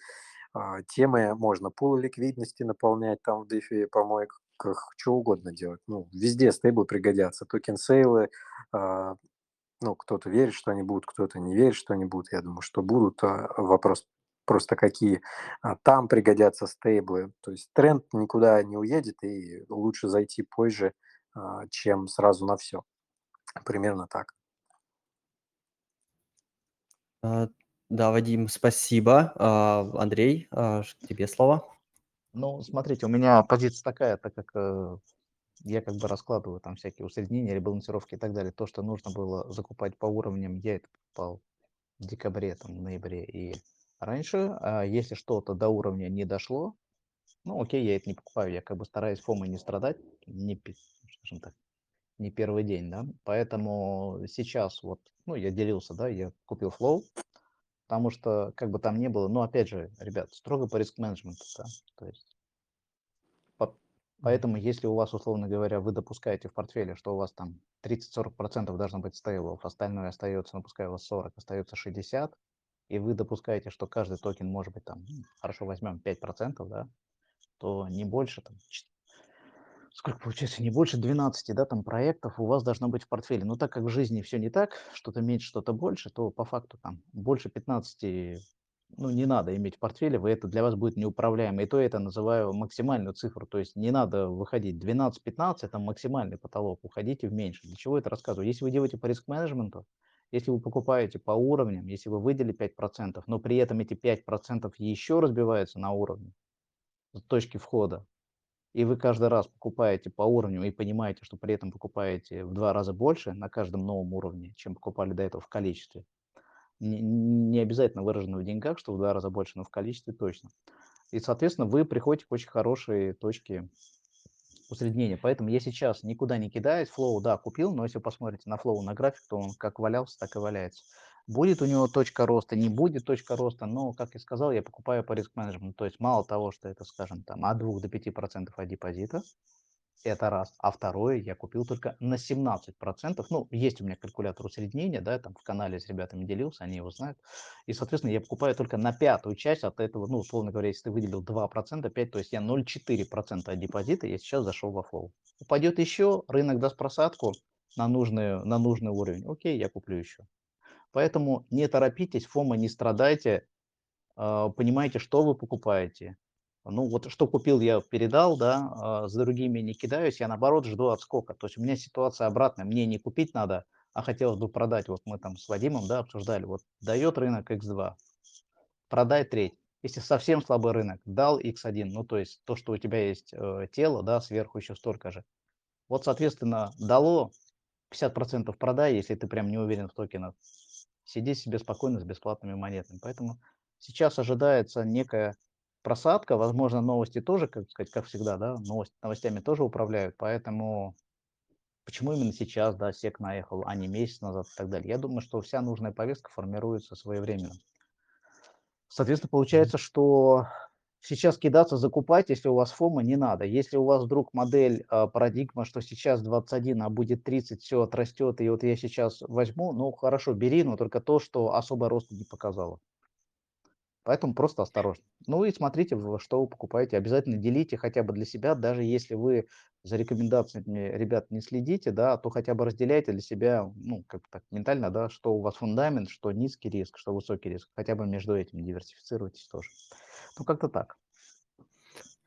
а, темы. Можно пулы ликвидности наполнять там в DeFi, помойках, что угодно делать. Ну, везде стейблы пригодятся. Token sale ы, а, ну, кто-то верит, что они будут, кто-то не верит, что они будут. Я думаю, что будут. А, вопрос просто какие а, там пригодятся стейблы. То есть тренд никуда не уедет, и лучше зайти позже, а, чем сразу на все. Примерно так. Да, Вадим, спасибо. Андрей, тебе слово. Ну, смотрите, у меня позиция такая, так как э, я как бы раскладываю там всякие усреднения, ребалансировки и так далее. То, что нужно было закупать по уровням, я это покупал в декабре, там, ноябре и раньше. А если что-то до уровня не дошло, ну, окей, я это не покупаю. Я как бы стараюсь фомой не страдать, не, скажем так, не первый день, да. Поэтому сейчас вот, ну, я делился, да, я купил Flow, потому что как бы там не было, ну, опять же, ребят, строго по риск-менеджменту, да, то есть Поэтому, если у вас, условно говоря, вы допускаете в портфеле, что у вас там 30-40% должно быть стейблов, остальное остается, ну, пускай у вас 40, остается 60, и вы допускаете, что каждый токен может быть там, ну, хорошо возьмем 5%, да, то не больше там, сколько получается, не больше 12, да, там проектов у вас должно быть в портфеле. Но так как в жизни все не так, что-то меньше, что-то больше, то по факту там больше 15, ну, не надо иметь в портфеле, вы это для вас будет неуправляемо. И то я это называю максимальную цифру, то есть не надо выходить 12-15, это максимальный потолок, уходите в меньше. Для чего это рассказываю? Если вы делаете по риск-менеджменту, если вы покупаете по уровням, если вы выделили 5%, но при этом эти 5% еще разбиваются на уровне, с точки входа, и вы каждый раз покупаете по уровню и понимаете, что при этом покупаете в два раза больше на каждом новом уровне, чем покупали до этого в количестве. Не, не обязательно выражено в деньгах, что в два раза больше, но в количестве точно. И, соответственно, вы приходите к очень хорошей точке усреднения. Поэтому я сейчас никуда не кидаюсь. Флоу, да, купил, но если вы посмотрите на флоу на график, то он как валялся, так и валяется. Будет у него точка роста, не будет точка роста, но, как я сказал, я покупаю по риск-менеджменту. То есть мало того, что это, скажем, там от 2 до 5% от депозита, это раз. А второе, я купил только на 17%. Ну, есть у меня калькулятор усреднения, да, там в канале с ребятами делился, они его знают. И, соответственно, я покупаю только на пятую часть от этого, ну, условно говоря, если ты выделил 2%, 5, то есть я 0,4% от депозита, я сейчас зашел во флоу. Упадет еще, рынок даст просадку на нужный, на нужный уровень. Окей, я куплю еще. Поэтому не торопитесь, фома не страдайте, а, понимаете, что вы покупаете. Ну вот что купил, я передал, да, а, с другими не кидаюсь, я наоборот жду отскока. То есть у меня ситуация обратная, мне не купить надо, а хотелось бы продать. Вот мы там с Вадимом, да, обсуждали, вот дает рынок X2, продай треть. Если совсем слабый рынок, дал X1, ну то есть то, что у тебя есть э, тело, да, сверху еще столько же. Вот, соответственно, дало 50% продай, если ты прям не уверен в токенах. Сиди себе спокойно с бесплатными монетами. Поэтому сейчас ожидается некая просадка, возможно, новости тоже, как сказать, как всегда, да, новости, новостями тоже управляют, поэтому почему именно сейчас, да, СЕК наехал, а не месяц назад и так далее. Я думаю, что вся нужная повестка формируется своевременно. Соответственно, получается, что сейчас кидаться, закупать, если у вас фома, не надо. Если у вас вдруг модель, э, парадигма, что сейчас 21, а будет 30, все отрастет, и вот я сейчас возьму, ну хорошо, бери, но только то, что особо роста не показало. Поэтому просто осторожно. Ну и смотрите, что вы покупаете. Обязательно делите хотя бы для себя, даже если вы за рекомендациями ребят не следите, да, то хотя бы разделяйте для себя, ну, как так ментально, да, что у вас фундамент, что низкий риск, что высокий риск. Хотя бы между этим диверсифицируйтесь тоже. Ну, как-то так.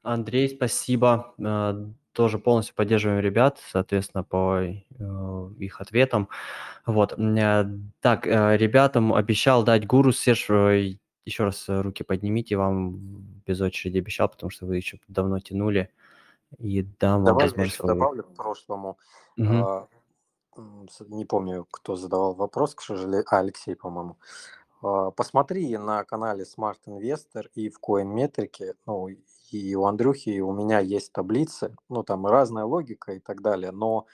Андрей, спасибо. Э, тоже полностью поддерживаем ребят, соответственно, по э, их ответам. Вот. Э, так, ребятам обещал дать гуру Серж еще раз э, руки поднимите, вам без очереди обещал, потому что вы еще давно тянули. И дам вам Давай я еще добавлю к прошлому. Угу. А, не помню, кто задавал вопрос, к сожалению. А, Алексей, по-моему. А, посмотри на канале Smart Investor и в CoinMetric, ну, и у Андрюхи, и у меня есть таблицы, ну, там разная логика и так далее, но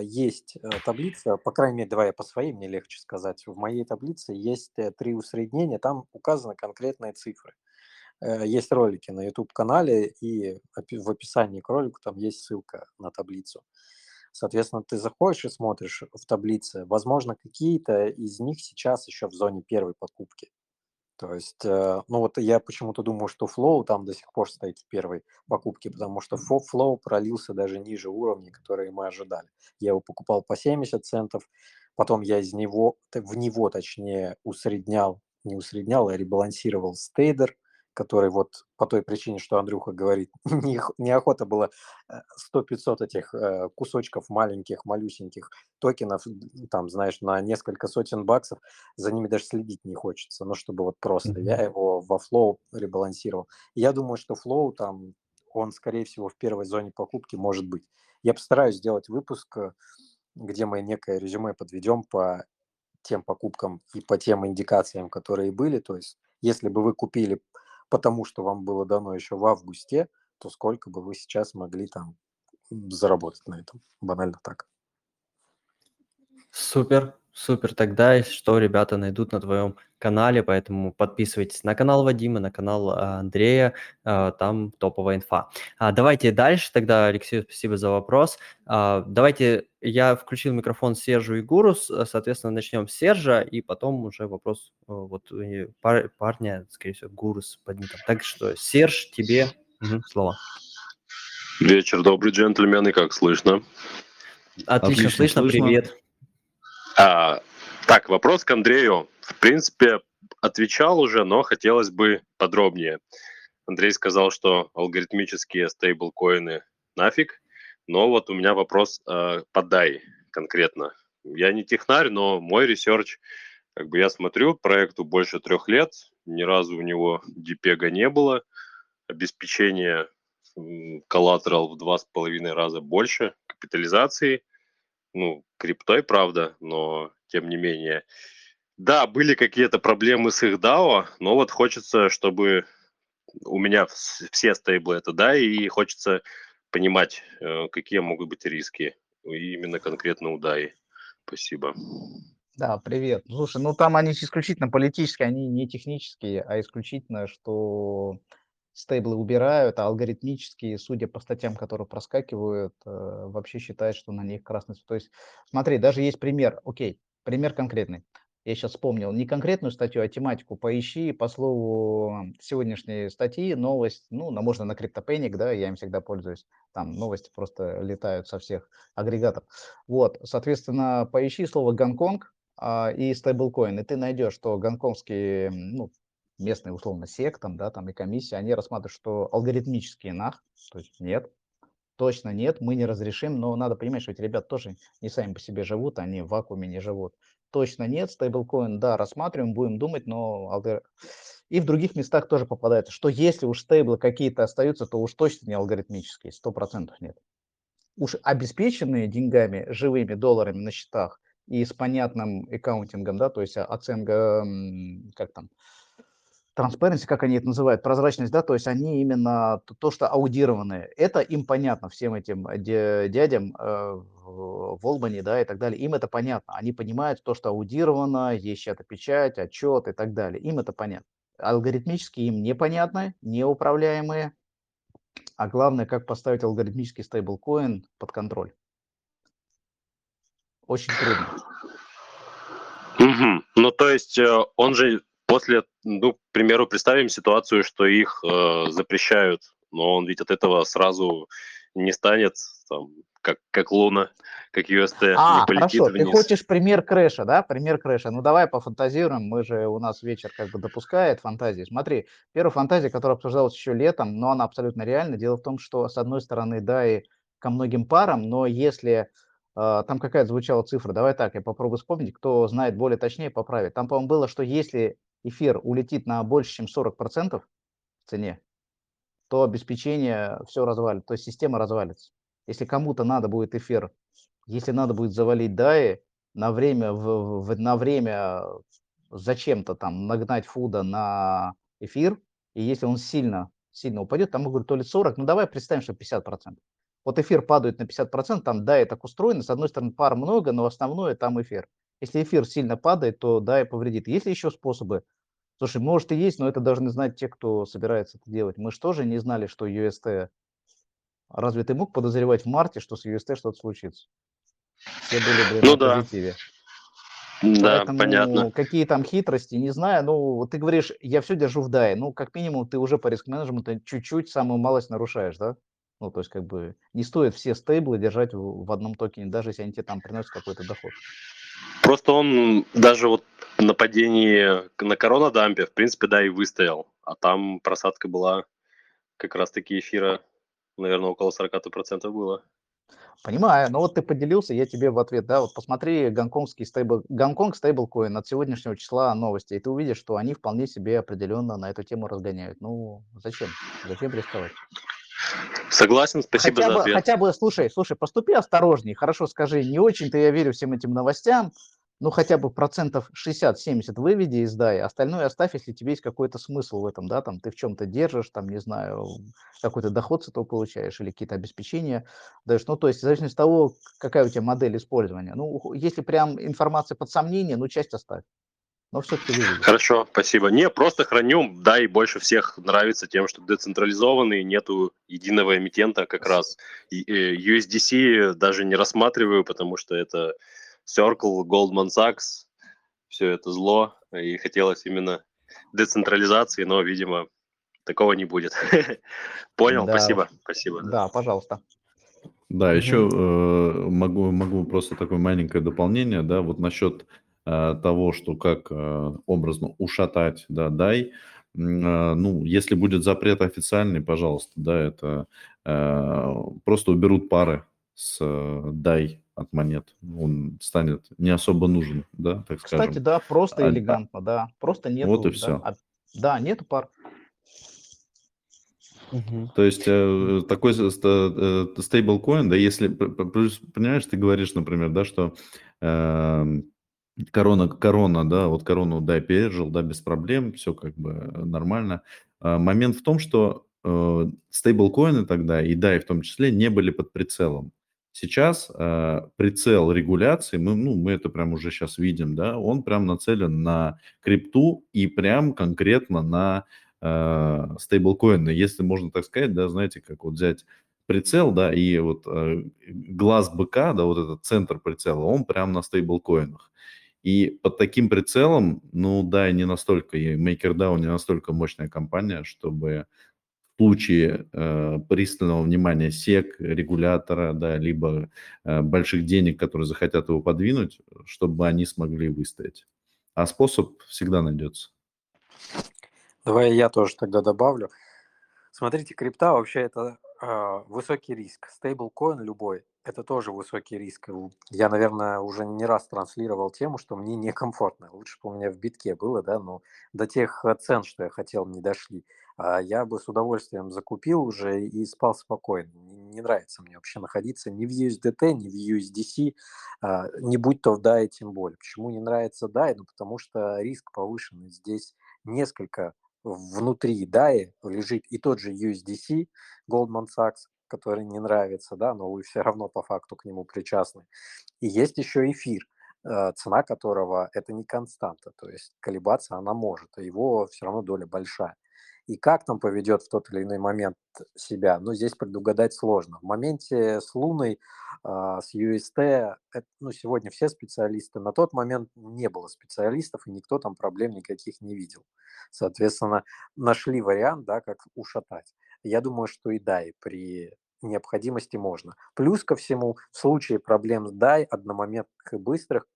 есть э, таблица, по крайней мере, давай я по своей, мне легче сказать. В моей таблице есть э, три усреднения, там указаны конкретные цифры. Э, есть ролики на YouTube-канале, и в описании к ролику там есть ссылка на таблицу. Соответственно, ты заходишь и смотришь в таблице. Возможно, какие-то из них сейчас еще в зоне первой покупки. То есть, э, ну вот я почему-то думаю, что Flow там до сих пор стоит в первой покупке, потому что Flow пролился даже ниже уровней, которые мы ожидали. Я его покупал по 70 центов, потом я из него, в него точнее, усреднял, не усреднял, а ребалансировал стейдер, который вот по той причине, что Андрюха говорит, не, неохота было 100-500 э, этих э, кусочков маленьких, малюсеньких токенов, там, знаешь, на несколько сотен баксов, за ними даже следить не хочется, но чтобы вот просто. Mm-hmm. Я его во Flow ребалансировал. Я думаю, что Flow там, он, скорее всего, в первой зоне покупки может быть. Я постараюсь сделать выпуск, э, где мы некое резюме подведем по тем покупкам и по тем индикациям, которые были. То есть, если бы вы купили потому что вам было дано еще в августе, то сколько бы вы сейчас могли там заработать на этом? Банально так. Супер, супер. Тогда, если что, ребята найдут на твоем канале, поэтому подписывайтесь на канал Вадима, на канал а, Андрея, а, там топовая инфа. А, давайте дальше тогда, Алексей, спасибо за вопрос. Давайте, я включил микрофон Сержу и Гуру, соответственно, начнем с Сержа, и потом уже вопрос вот пар, парня, скорее всего, Гуру с поднятым. Так что, Серж, тебе угу, слово. Вечер добрый, джентльмены, как слышно? Отлично, Отлично слышно, слышно, привет. А, так, вопрос к Андрею. В принципе, отвечал уже, но хотелось бы подробнее. Андрей сказал, что алгоритмические стейблкоины нафиг, но вот у меня вопрос э, по DAI конкретно. Я не технарь, но мой research, как бы я смотрю, проекту больше трех лет, ни разу у него depeg не было, обеспечение collateral в два с половиной раза больше капитализации – ну, криптой, правда, но тем не менее. Да, были какие-то проблемы с их DAO, но вот хочется, чтобы у меня все стейблы это да, и хочется понимать, э, какие могут быть риски именно конкретно у DAI. Спасибо. Да, привет. Слушай, ну там они исключительно политические, они не технические, а исключительно, что стейблы убирают, а алгоритмические, судя по статьям, которые проскакивают, э, вообще считают, что на них красный цвет. То есть, смотри, даже есть пример, окей, пример конкретный. Я сейчас вспомнил не конкретную статью, а тематику. Поищи по слову сегодняшней статьи новость, ну, на, можно на CryptoPanic, да, я им всегда пользуюсь. Там новости просто летают со всех агрегатов. Вот, соответственно, поищи слово Гонконг, а, и стейблкоин, и ты найдешь, что гонконгские, ну, местные, условно, сек, там, да, там и комиссия, они рассматривают, что алгоритмические нах, то есть нет, точно нет, мы не разрешим, но надо понимать, что эти ребята тоже не сами по себе живут, они в вакууме не живут. Точно нет, стейблкоин, да, рассматриваем, будем думать, но алгор... и в других местах тоже попадается, что если уж стейблы какие-то остаются, то уж точно не алгоритмические, сто процентов нет. Уж обеспеченные деньгами, живыми долларами на счетах, и с понятным аккаунтингом, да, то есть оценка, как там, transparency, как они это называют, прозрачность, да, то есть они именно то, что аудированные. Это им понятно, всем этим дядям э, в Олбани, да, и так далее. Им это понятно. Они понимают то, что аудировано, есть чья-то печать, отчет и так далее. Им это понятно. Алгоритмически им непонятно, неуправляемые. А главное, как поставить алгоритмический стейблкоин под контроль очень трудно. Угу. Ну, то есть э, он же после, ну, к примеру, представим ситуацию, что их э, запрещают, но он ведь от этого сразу не станет там, как, как Луна, как UST, а, не полетит хорошо, вниз. ты хочешь пример крэша, да? Пример крэша. Ну, давай пофантазируем, мы же, у нас вечер как бы допускает фантазии. Смотри, первая фантазия, которая обсуждалась еще летом, но она абсолютно реальна. Дело в том, что, с одной стороны, да, и ко многим парам, но если а, там какая-то звучала цифра, давай так, я попробую вспомнить, кто знает более точнее, поправит. Там, по-моему, было, что если эфир улетит на больше, чем 40% в цене, то обеспечение все развалит, то есть система развалится. Если кому-то надо будет эфир, если надо будет завалить DAI на время, в, в, на время зачем-то там нагнать фуда на эфир, и если он сильно, сильно упадет, там, могут то ли 40, ну давай представим, что 50%. Вот эфир падает на 50%, там, и так устроено. С одной стороны, пар много, но основное там эфир. Если эфир сильно падает, то да, и повредит. Есть ли еще способы? Слушай, может и есть, но это должны знать те, кто собирается это делать. Мы же тоже не знали, что UST... Разве ты мог подозревать в марте, что с UST что-то случится? Все были, блин, ну, на да. позитиве. Да, Поэтому понятно. какие там хитрости, не знаю. Ну, ты говоришь, я все держу в DAI. Ну, как минимум, ты уже по риск-менеджменту чуть-чуть самую малость нарушаешь, да? Ну, то есть, как бы, не стоит все стейблы держать в, в одном токене, даже если они тебе там приносят какой-то доход. Просто он даже вот на падении на коронадампе, в принципе, да, и выстоял. А там просадка была как раз-таки эфира, наверное, около 40% было. Понимаю, но вот ты поделился, я тебе в ответ, да, вот посмотри гонконгский стейбл, Гонконг стейблкоин от сегодняшнего числа новости, и ты увидишь, что они вполне себе определенно на эту тему разгоняют. Ну, зачем? Зачем рисковать? Согласен, спасибо хотя за бы, ответ. Хотя бы, слушай, слушай, поступи осторожней, хорошо скажи, не очень-то я верю всем этим новостям, ну хотя бы процентов 60-70 выведи из DAI, остальное оставь, если тебе есть какой-то смысл в этом, да, там ты в чем-то держишь, там, не знаю, какой-то доход с этого получаешь или какие-то обеспечения даешь, ну то есть в зависимости от того, какая у тебя модель использования. Ну, если прям информация под сомнение, ну часть оставь но все-таки вывели. Хорошо, спасибо. Не, просто храню, да, и больше всех нравится тем, что децентрализованный, нету единого эмитента как раз. И, и USDC даже не рассматриваю, потому что это Circle, Goldman Sachs, все это зло, и хотелось именно децентрализации, но, видимо, такого не будет. Понял, да. спасибо, спасибо. Да, пожалуйста. Да, еще э, могу, могу просто такое маленькое дополнение, да, вот насчет Э, того, что как э, образно ушатать, да, дай, э, ну, если будет запрет официальный, пожалуйста, да, это просто уберут пары с дай от монет, он станет не особо нужен, да, так скажем. Кстати, да, просто а, элегантно, да, просто нету. Вот и да, все. А, да, нету пар. Угу. То есть э, такой стейблкоин, да, если, понимаешь, ты говоришь, например, да, что э, Корона, корона, да, вот корону, да, пережил, да, без проблем, все как бы нормально. А, момент в том, что э, стейблкоины тогда, и да, и в том числе, не были под прицелом. Сейчас э, прицел регуляции, мы, ну, мы это прям уже сейчас видим, да, он прям нацелен на крипту и прям конкретно на э, стейблкоины, если можно так сказать, да, знаете, как вот взять прицел, да, и вот э, глаз быка, да, вот этот центр прицела, он прям на стейблкоинах. И под таким прицелом, ну да, не настолько, и MakerDAO не настолько мощная компания, чтобы в случае э, пристального внимания СЕК, регулятора, да, либо э, больших денег, которые захотят его подвинуть, чтобы они смогли выстоять. А способ всегда найдется. Давай я тоже тогда добавлю. Смотрите, крипта вообще это высокий риск. Стейблкоин любой – это тоже высокий риск. Я, наверное, уже не раз транслировал тему, что мне некомфортно. Лучше бы у меня в битке было, да, но до тех э, цен, что я хотел, не дошли. А я бы с удовольствием закупил уже и спал спокойно. Не, не нравится мне вообще находиться ни в USDT, ни в USDC, а, не будь то в DAI тем более. Почему не нравится DAI? Ну, потому что риск повышенный. Здесь несколько внутри DAI лежит и тот же USDC, Goldman Sachs, который не нравится, да, но вы все равно по факту к нему причастны. И есть еще эфир, э, цена которого это не константа, то есть колебаться она может, а его все равно доля большая. И как там поведет в тот или иной момент себя, ну, здесь предугадать сложно. В моменте с Луной, а, с UST, ну, сегодня все специалисты, на тот момент не было специалистов, и никто там проблем никаких не видел. Соответственно, нашли вариант, да, как ушатать. Я думаю, что и да, при необходимости можно. Плюс ко всему, в случае проблем с DAI, одномоментных и быстрых,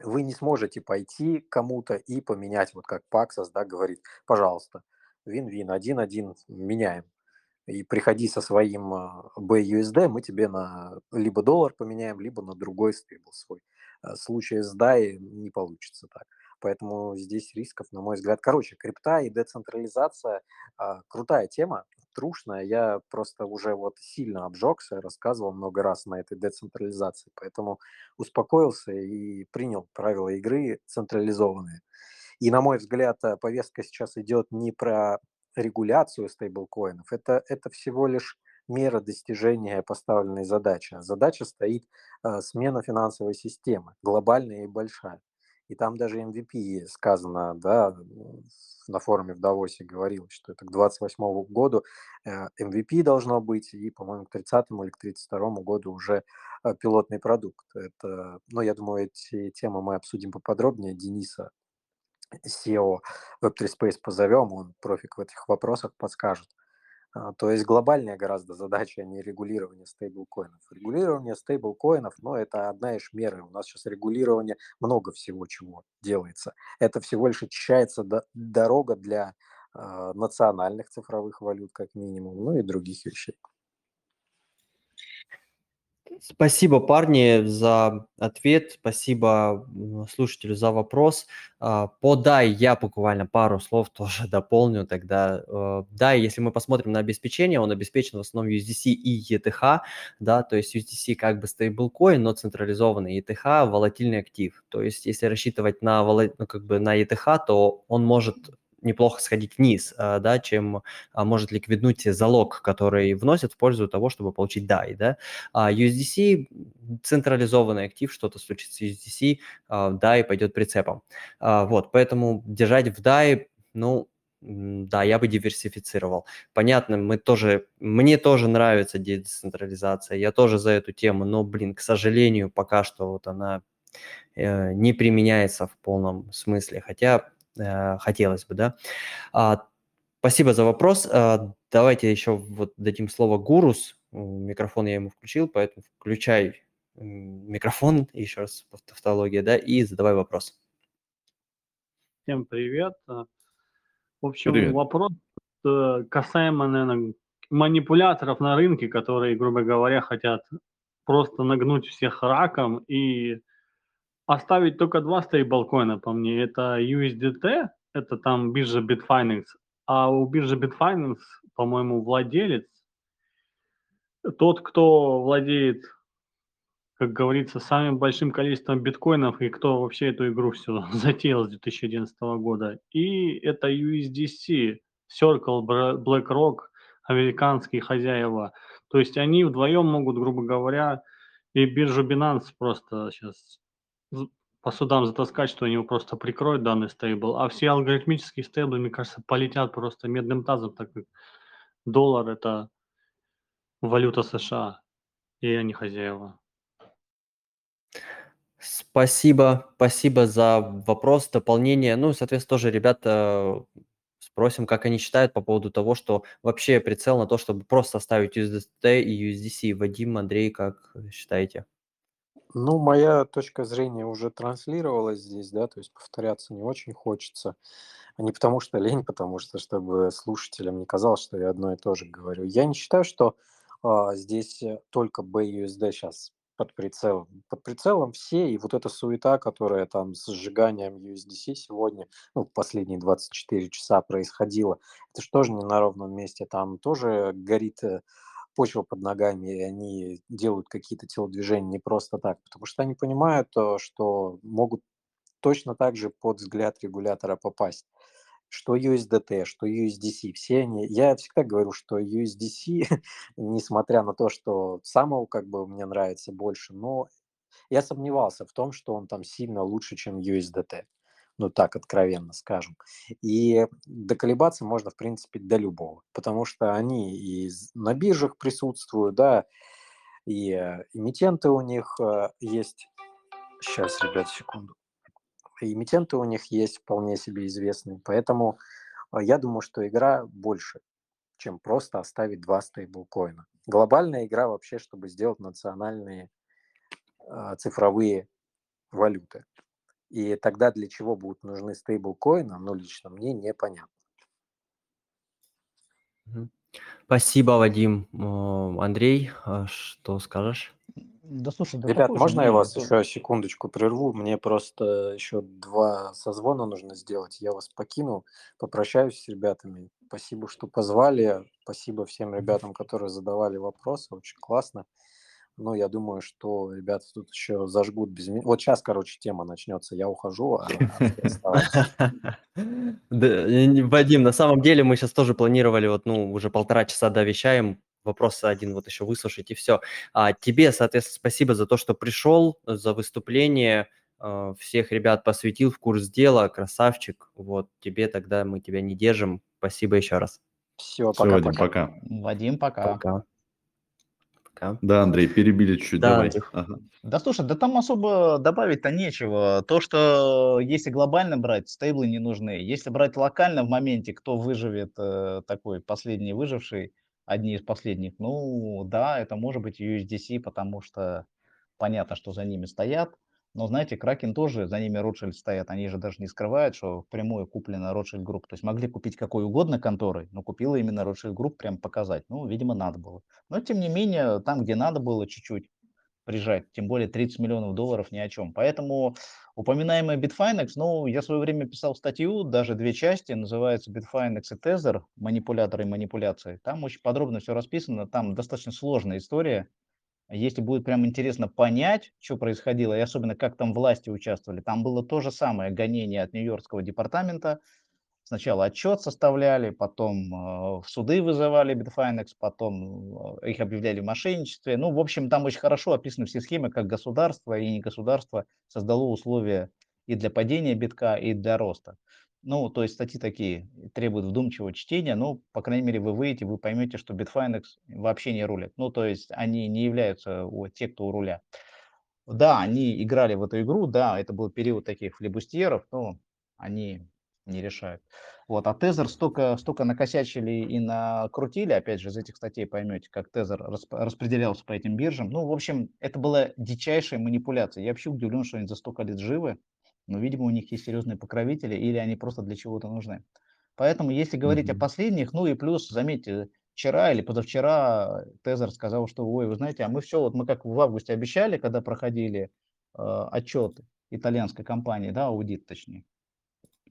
вы не сможете пойти кому-то и поменять, вот как Paxos, да, говорит, пожалуйста, вин-вин, один-один, меняем. И приходи со своим BUSD, мы тебе на либо доллар поменяем, либо на другой стейбл свой. В случае с DAI не получится так. Поэтому здесь рисков, на мой взгляд, короче, крипта и децентрализация а, крутая тема, трушная. Я просто уже вот сильно обжегся, рассказывал много раз на этой децентрализации, поэтому успокоился и принял правила игры централизованные. И, на мой взгляд, э, повестка сейчас идет не про регуляцию стейблкоинов, это, это всего лишь мера достижения поставленной задачи. А задача стоит э, смена финансовой системы, глобальная и большая. И там даже MVP сказано, да, на форуме в Давосе говорилось, что это к 28 году MVP э, должно быть, и, по-моему, к 30 или к 32 году уже пилотный продукт. Это, ну, я думаю, эти темы мы обсудим поподробнее. Дениса SEO Web3 Space позовем, он профик в этих вопросах подскажет. А, то есть глобальная гораздо задача, а не регулирование стейблкоинов. Регулирование стейблкоинов, ну, это одна из мер. У нас сейчас регулирование много всего чего делается. Это всего лишь очищается дорога для э, национальных цифровых валют, как минимум, ну и других вещей. Спасибо, парни, за ответ. Спасибо слушателю за вопрос. А, по DAI я буквально пару слов тоже дополню тогда. Э, DAI, если мы посмотрим на обеспечение, он обеспечен в основном USDC и ETH, да, то есть USDC как бы стейблкоин, но централизованный ETH – волатильный актив. То есть если рассчитывать на, ну, как бы на ETH, то он может неплохо сходить вниз, а, да, чем а, может ликвиднуть залог, который вносят в пользу того, чтобы получить DAI. Да? А USDC – централизованный актив, что-то случится с USDC, DAI пойдет прицепом. Вот, поэтому держать в DAI, ну, да, я бы диверсифицировал. Понятно, мы тоже, мне тоже нравится децентрализация, я тоже за эту тему, но, блин, к сожалению, пока что вот она э, не применяется в полном смысле, хотя хотелось бы, да. А, спасибо за вопрос. А, давайте еще вот дадим слово Гурус. Микрофон я ему включил, поэтому включай микрофон, еще раз тавтология, да, и задавай вопрос. Всем привет. В общем, привет. вопрос э, касаемо, наверное, манипуляторов на рынке, которые, грубо говоря, хотят просто нагнуть всех раком и оставить только два стейблкоина по мне. Это USDT, это там биржа Bitfinex, а у биржи Bitfinex, по-моему, владелец, тот, кто владеет, как говорится, самым большим количеством биткоинов и кто вообще эту игру все затеял с 2011 года. И это USDC, Circle, BlackRock, американские хозяева. То есть они вдвоем могут, грубо говоря, И биржу Binance просто сейчас по судам затаскать, что они его просто прикроют, данный стейбл. А все алгоритмические стейблы, мне кажется, полетят просто медным тазом, так как доллар – это валюта США, и они хозяева. Спасибо, спасибо за вопрос, дополнение. Ну, соответственно, тоже ребята спросим, как они считают по поводу того, что вообще прицел на то, чтобы просто оставить USDT и USDC. Вадим, Андрей, как считаете? Ну, моя точка зрения уже транслировалась здесь, да, то есть повторяться не очень хочется. А не потому что лень, потому что, чтобы слушателям не казалось, что я одно и то же говорю. Я не считаю, что а, здесь э, только BUSD сейчас под прицелом. Под прицелом все, и вот эта суета, которая там с сжиганием USDC сегодня, ну, последние 24 часа происходила, это же тоже не на ровном месте, там тоже горит э, почва под ногами, и они делают какие-то телодвижения не просто так, потому что они понимают, что могут точно так же под взгляд регулятора попасть что USDT, что USDC, все они, я всегда говорю, что USDC, несмотря на то, что самого как бы мне нравится больше, но я сомневался в том, что он там сильно лучше, чем USDT. Ну так, откровенно скажем. И доколебаться можно, в принципе, до любого, потому что они и на биржах присутствуют, да, и э, эмитенты у них э, есть. Сейчас, ребят, секунду эмитенты у них есть вполне себе известные. Поэтому а, я думаю, что игра больше, чем просто оставить два стейблкоина. Глобальная игра вообще, чтобы сделать национальные э, цифровые валюты. И тогда для чего будут нужны стейблкоины, ну, лично мне непонятно. Спасибо, Вадим. Андрей, а что скажешь? Да слушай, да Ребят, можно я вас еще секундочку прерву? Мне просто еще два созвона нужно сделать. Я вас покину, попрощаюсь с ребятами. Спасибо, что позвали. Спасибо всем ребятам, которые задавали вопросы. Очень классно. Ну, я думаю, что ребята тут еще зажгут без меня. Вот сейчас, короче, тема начнется. Я ухожу, а, а Вадим, на самом деле мы сейчас тоже планировали, вот, ну, уже полтора часа довещаем, вопрос один вот еще выслушать и все. А тебе, соответственно, спасибо за то, что пришел, за выступление, а, всех ребят посвятил в курс дела, красавчик. Вот тебе тогда мы тебя не держим. Спасибо еще раз. Все, пока, Вадим, пока. Вадим, пока. Пока. Да, Андрей, перебили чуть-чуть, да, давай. Ага. Да слушай, да там особо добавить-то нечего. То, что если глобально брать, стейблы не нужны. Если брать локально в моменте, кто выживет, э, такой последний выживший, одни из последних. Ну, да, это может быть USDC, потому что понятно, что за ними стоят. Но, знаете, Кракен тоже, за ними Ротшильд стоят. Они же даже не скрывают, что впрямую куплена Ротшильд Group. То есть могли купить какой угодно конторы, но купила именно Ротшильд Group прям показать. Ну, видимо, надо было. Но, тем не менее, там, где надо было чуть-чуть прижать, тем более 30 миллионов долларов ни о чем. Поэтому Упоминаемый Bitfinex, ну, я в свое время писал статью, даже две части, называется Bitfinex и Tether, манипуляторы и манипуляции. Там очень подробно все расписано, там достаточно сложная история. Если будет прям интересно понять, что происходило, и особенно как там власти участвовали, там было то же самое гонение от Нью-Йоркского департамента, Сначала отчет составляли, потом э, в суды вызывали Bitfinex, потом э, их объявляли в мошенничестве. Ну, в общем, там очень хорошо описаны все схемы, как государство и не государство создало условия и для падения битка, и для роста. Ну, то есть статьи такие требуют вдумчивого чтения, но, по крайней мере, вы выйдете, вы поймете, что Bitfinex вообще не рулит. Ну, то есть они не являются те, кто у руля. Да, они играли в эту игру, да, это был период таких флебустьеров, но они не решают. Вот, а Тезер столько, столько накосячили и накрутили, опять же, из этих статей поймете, как Тезер расп- распределялся по этим биржам. Ну, в общем, это была дичайшая манипуляция. Я вообще удивлен, что они за столько лет живы, но, видимо, у них есть серьезные покровители, или они просто для чего-то нужны. Поэтому, если говорить mm-hmm. о последних, ну и плюс, заметьте, вчера или позавчера Тезер сказал, что, ой, вы знаете, а мы все, вот мы как в августе обещали, когда проходили э, отчеты итальянской компании, да, аудит точнее,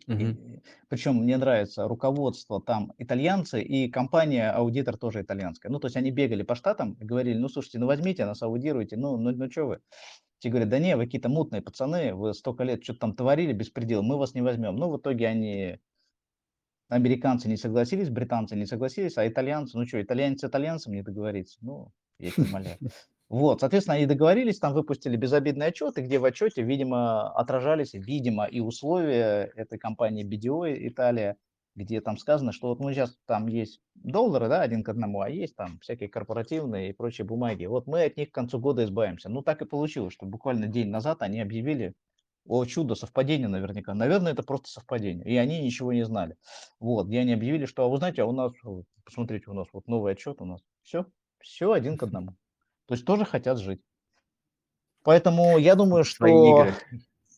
Угу. Причем мне нравится руководство там итальянцы и компания аудитор тоже итальянская. Ну, то есть они бегали по штатам и говорили, ну, слушайте, ну, возьмите нас, аудируйте, ну, ну, ну, что вы? Те говорят, да не, вы какие-то мутные пацаны, вы столько лет что-то там творили, беспредел, мы вас не возьмем. Ну, в итоге они, американцы не согласились, британцы не согласились, а итальянцы, ну что, итальянец с итальянцем не договорится? Ну, я их умоляю. Вот, соответственно, они договорились, там выпустили безобидный отчет, и где в отчете, видимо, отражались, видимо, и условия этой компании BDO Италия, где там сказано, что вот ну сейчас там есть доллары, да, один к одному, а есть там всякие корпоративные и прочие бумаги. Вот мы от них к концу года избавимся. Ну так и получилось, что буквально день назад они объявили о чудо, совпадение наверняка. Наверное, это просто совпадение. И они ничего не знали. Вот, где они объявили, что, а вы знаете, а у нас, посмотрите, у нас вот новый отчет у нас. Все, все один к одному. То есть тоже хотят жить. Поэтому я думаю, что... игры.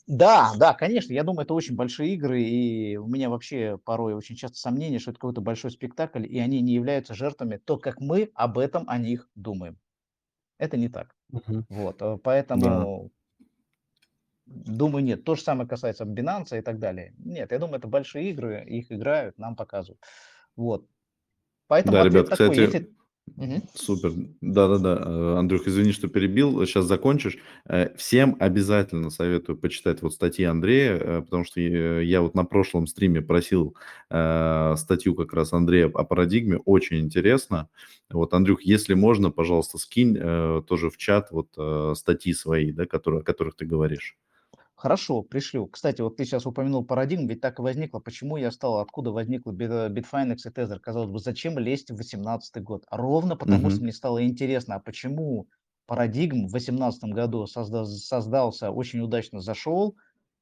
Да, да, конечно, я думаю, это очень большие игры, и у меня вообще порой очень часто сомнения, что это какой-то большой спектакль, и они не являются жертвами, то, как мы об этом о них думаем. Это не так. Угу. Вот, э, поэтому да. думаю, нет. То же самое касается Binance и так далее. Нет, я думаю, это большие игры, их играют, нам показывают. Вот. Поэтому да, ребят, такой, кстати, если... Угу. Супер. Да-да-да. Э, Андрюх, извини, что перебил. Сейчас закончишь. Э, всем обязательно советую почитать вот статьи Андрея, э, потому что я вот на прошлом стриме просил статью как раз Андрея о парадигме. Очень интересно. Вот, Андрюх, если можно, пожалуйста, скинь тоже в чат вот статьи свои, да, которые, о которых ты говоришь. Хорошо, пришлю. Кстати, вот ты сейчас упомянул парадигм, ведь так и возникло. Почему я стал, откуда возникла Bitfinex и Tether? Казалось бы, зачем лезть в 2018 год? Ровно потому, угу. что мне стало интересно, а почему парадигм в 2018 году созда- создался, очень удачно зашел,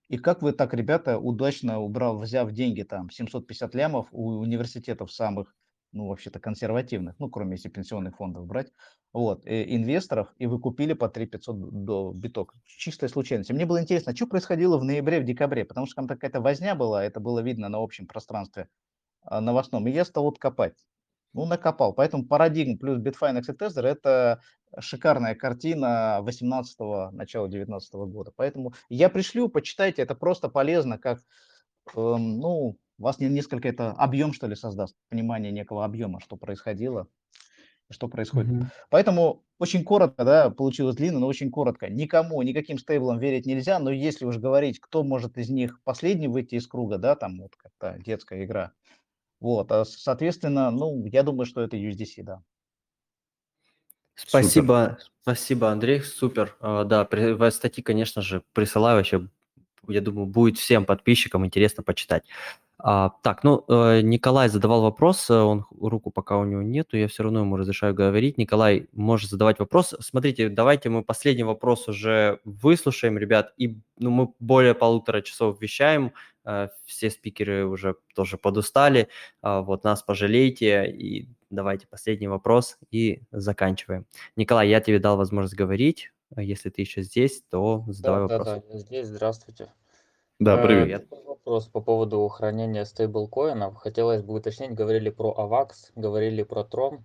и как вы так, ребята, удачно убрал, взяв деньги там 750 лямов у университетов самых ну, вообще-то консервативных, ну, кроме если пенсионных фондов брать, вот, э, инвесторов, и вы купили по 3 500 до биток. Чистая случайность. И мне было интересно, что происходило в ноябре, в декабре, потому что там какая-то возня была, это было видно на общем пространстве а, новостном, и я стал вот копать. Ну, накопал. Поэтому парадигм плюс Bitfinex и Tether – это шикарная картина 18-го, начала 19 -го года. Поэтому я пришлю, почитайте, это просто полезно, как, эм, ну, у вас несколько это объем, что ли, создаст, понимание некого объема, что происходило, что происходит. Mm-hmm. Поэтому очень коротко, да, получилось длинно, но очень коротко. Никому, никаким стейблам верить нельзя, но если уж говорить, кто может из них последний выйти из круга, да, там вот как-то детская игра, вот, а, соответственно, ну, я думаю, что это USDC, да. Спасибо, супер. спасибо, Андрей, супер. Uh, да, при, статьи, конечно же, присылаю вообще, я думаю, будет всем подписчикам интересно почитать. А, так, ну, э, Николай задавал вопрос, э, он руку пока у него нету, я все равно ему разрешаю говорить. Николай, можешь задавать вопрос. Смотрите, давайте мы последний вопрос уже выслушаем, ребят, и ну, мы более полутора часов вещаем, э, все спикеры уже тоже подустали, э, вот нас пожалейте, и давайте последний вопрос и заканчиваем. Николай, я тебе дал возможность говорить, если ты еще здесь, то задавай да, вопрос. Да, да, я здесь, здравствуйте. Да, привет. Э, вопрос по поводу хранения стейблкоинов. Хотелось бы уточнить, говорили про AVAX, говорили про Tron.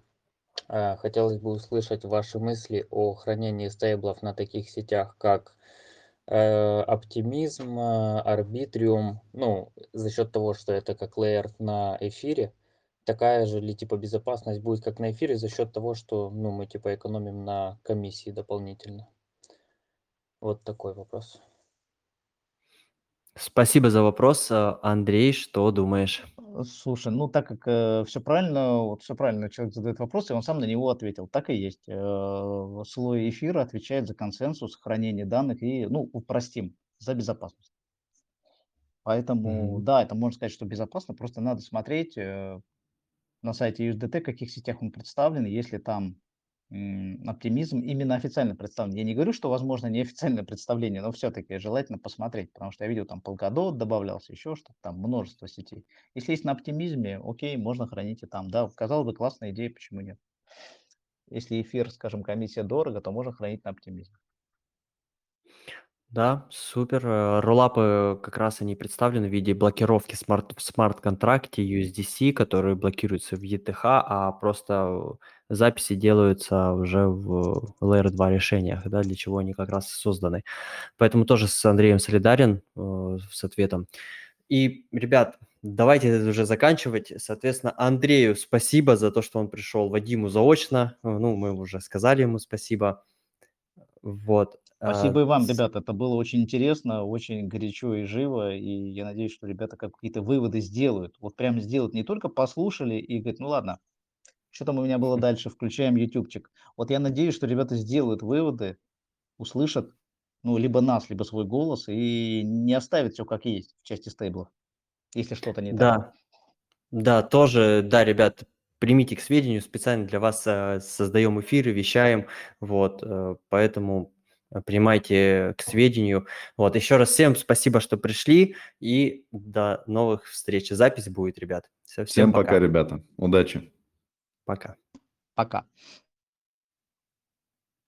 Э, хотелось бы услышать ваши мысли о хранении стейблов на таких сетях, как э, Оптимизм, Арбитриум, ну, за счет того, что это как лейер на эфире, такая же ли типа безопасность будет, как на эфире, за счет того, что ну, мы типа экономим на комиссии дополнительно? Вот такой вопрос. Спасибо за вопрос. А, Андрей, что думаешь? Э, слушай, ну так как э, все правильно, вот все правильно человек задает вопрос, и он сам на него ответил. Так и есть. Э, слой эфира отвечает за консенсус, хранение данных и, ну, упростим, за безопасность. Поэтому, Мгм. да, это можно сказать, что безопасно, просто надо смотреть э, на сайте USDT, в каких сетях он представлен, если там оптимизм именно официально представлен. Я не говорю, что, возможно, неофициальное представление, но все-таки желательно посмотреть, потому что я видел, там Polkadot добавлялся, еще что-то, там множество сетей. Если есть на оптимизме, окей, можно хранить и там. Да, казалось бы, классная идея, почему нет? Если эфир, скажем, комиссия дорого, то можно хранить на оптимизме. Да, супер. Э, rollup ы как раз они представлены в виде блокировки смарт, в смарт-контракте USDC, которые блокируются в ETH, а просто записи делаются уже в Layer 2 решениях, да, для чего они как раз созданы. Поэтому тоже с Андреем солидарен э, с ответом. И, ребят, давайте уже заканчивать. Соответственно, Андрею спасибо за то, что он пришел, Вадиму заочно. Ну, мы уже сказали ему спасибо. Вот. Спасибо и вам, ребята. Это было очень интересно, очень горячо и живо. И я надеюсь, что ребята какие-то выводы сделают. Вот прямо сделают. Не только послушали и говорят, ну ладно, Что там у меня было дальше? Включаем ютубчик. Вот я надеюсь, что ребята сделают выводы, услышат, ну, либо нас, либо свой голос, и не оставят все как есть в части стейблов, если что-то не так. Да, да, тоже, да, ребят, примите к сведению, специально для вас э, создаем эфиры, вещаем, вот, э, поэтому принимайте к сведению. Вот, еще раз всем спасибо, что пришли, и до новых встреч. Запись будет, ребят. Всё, всем, всем пока. пока, ребята. Удачи. Пока. Пока.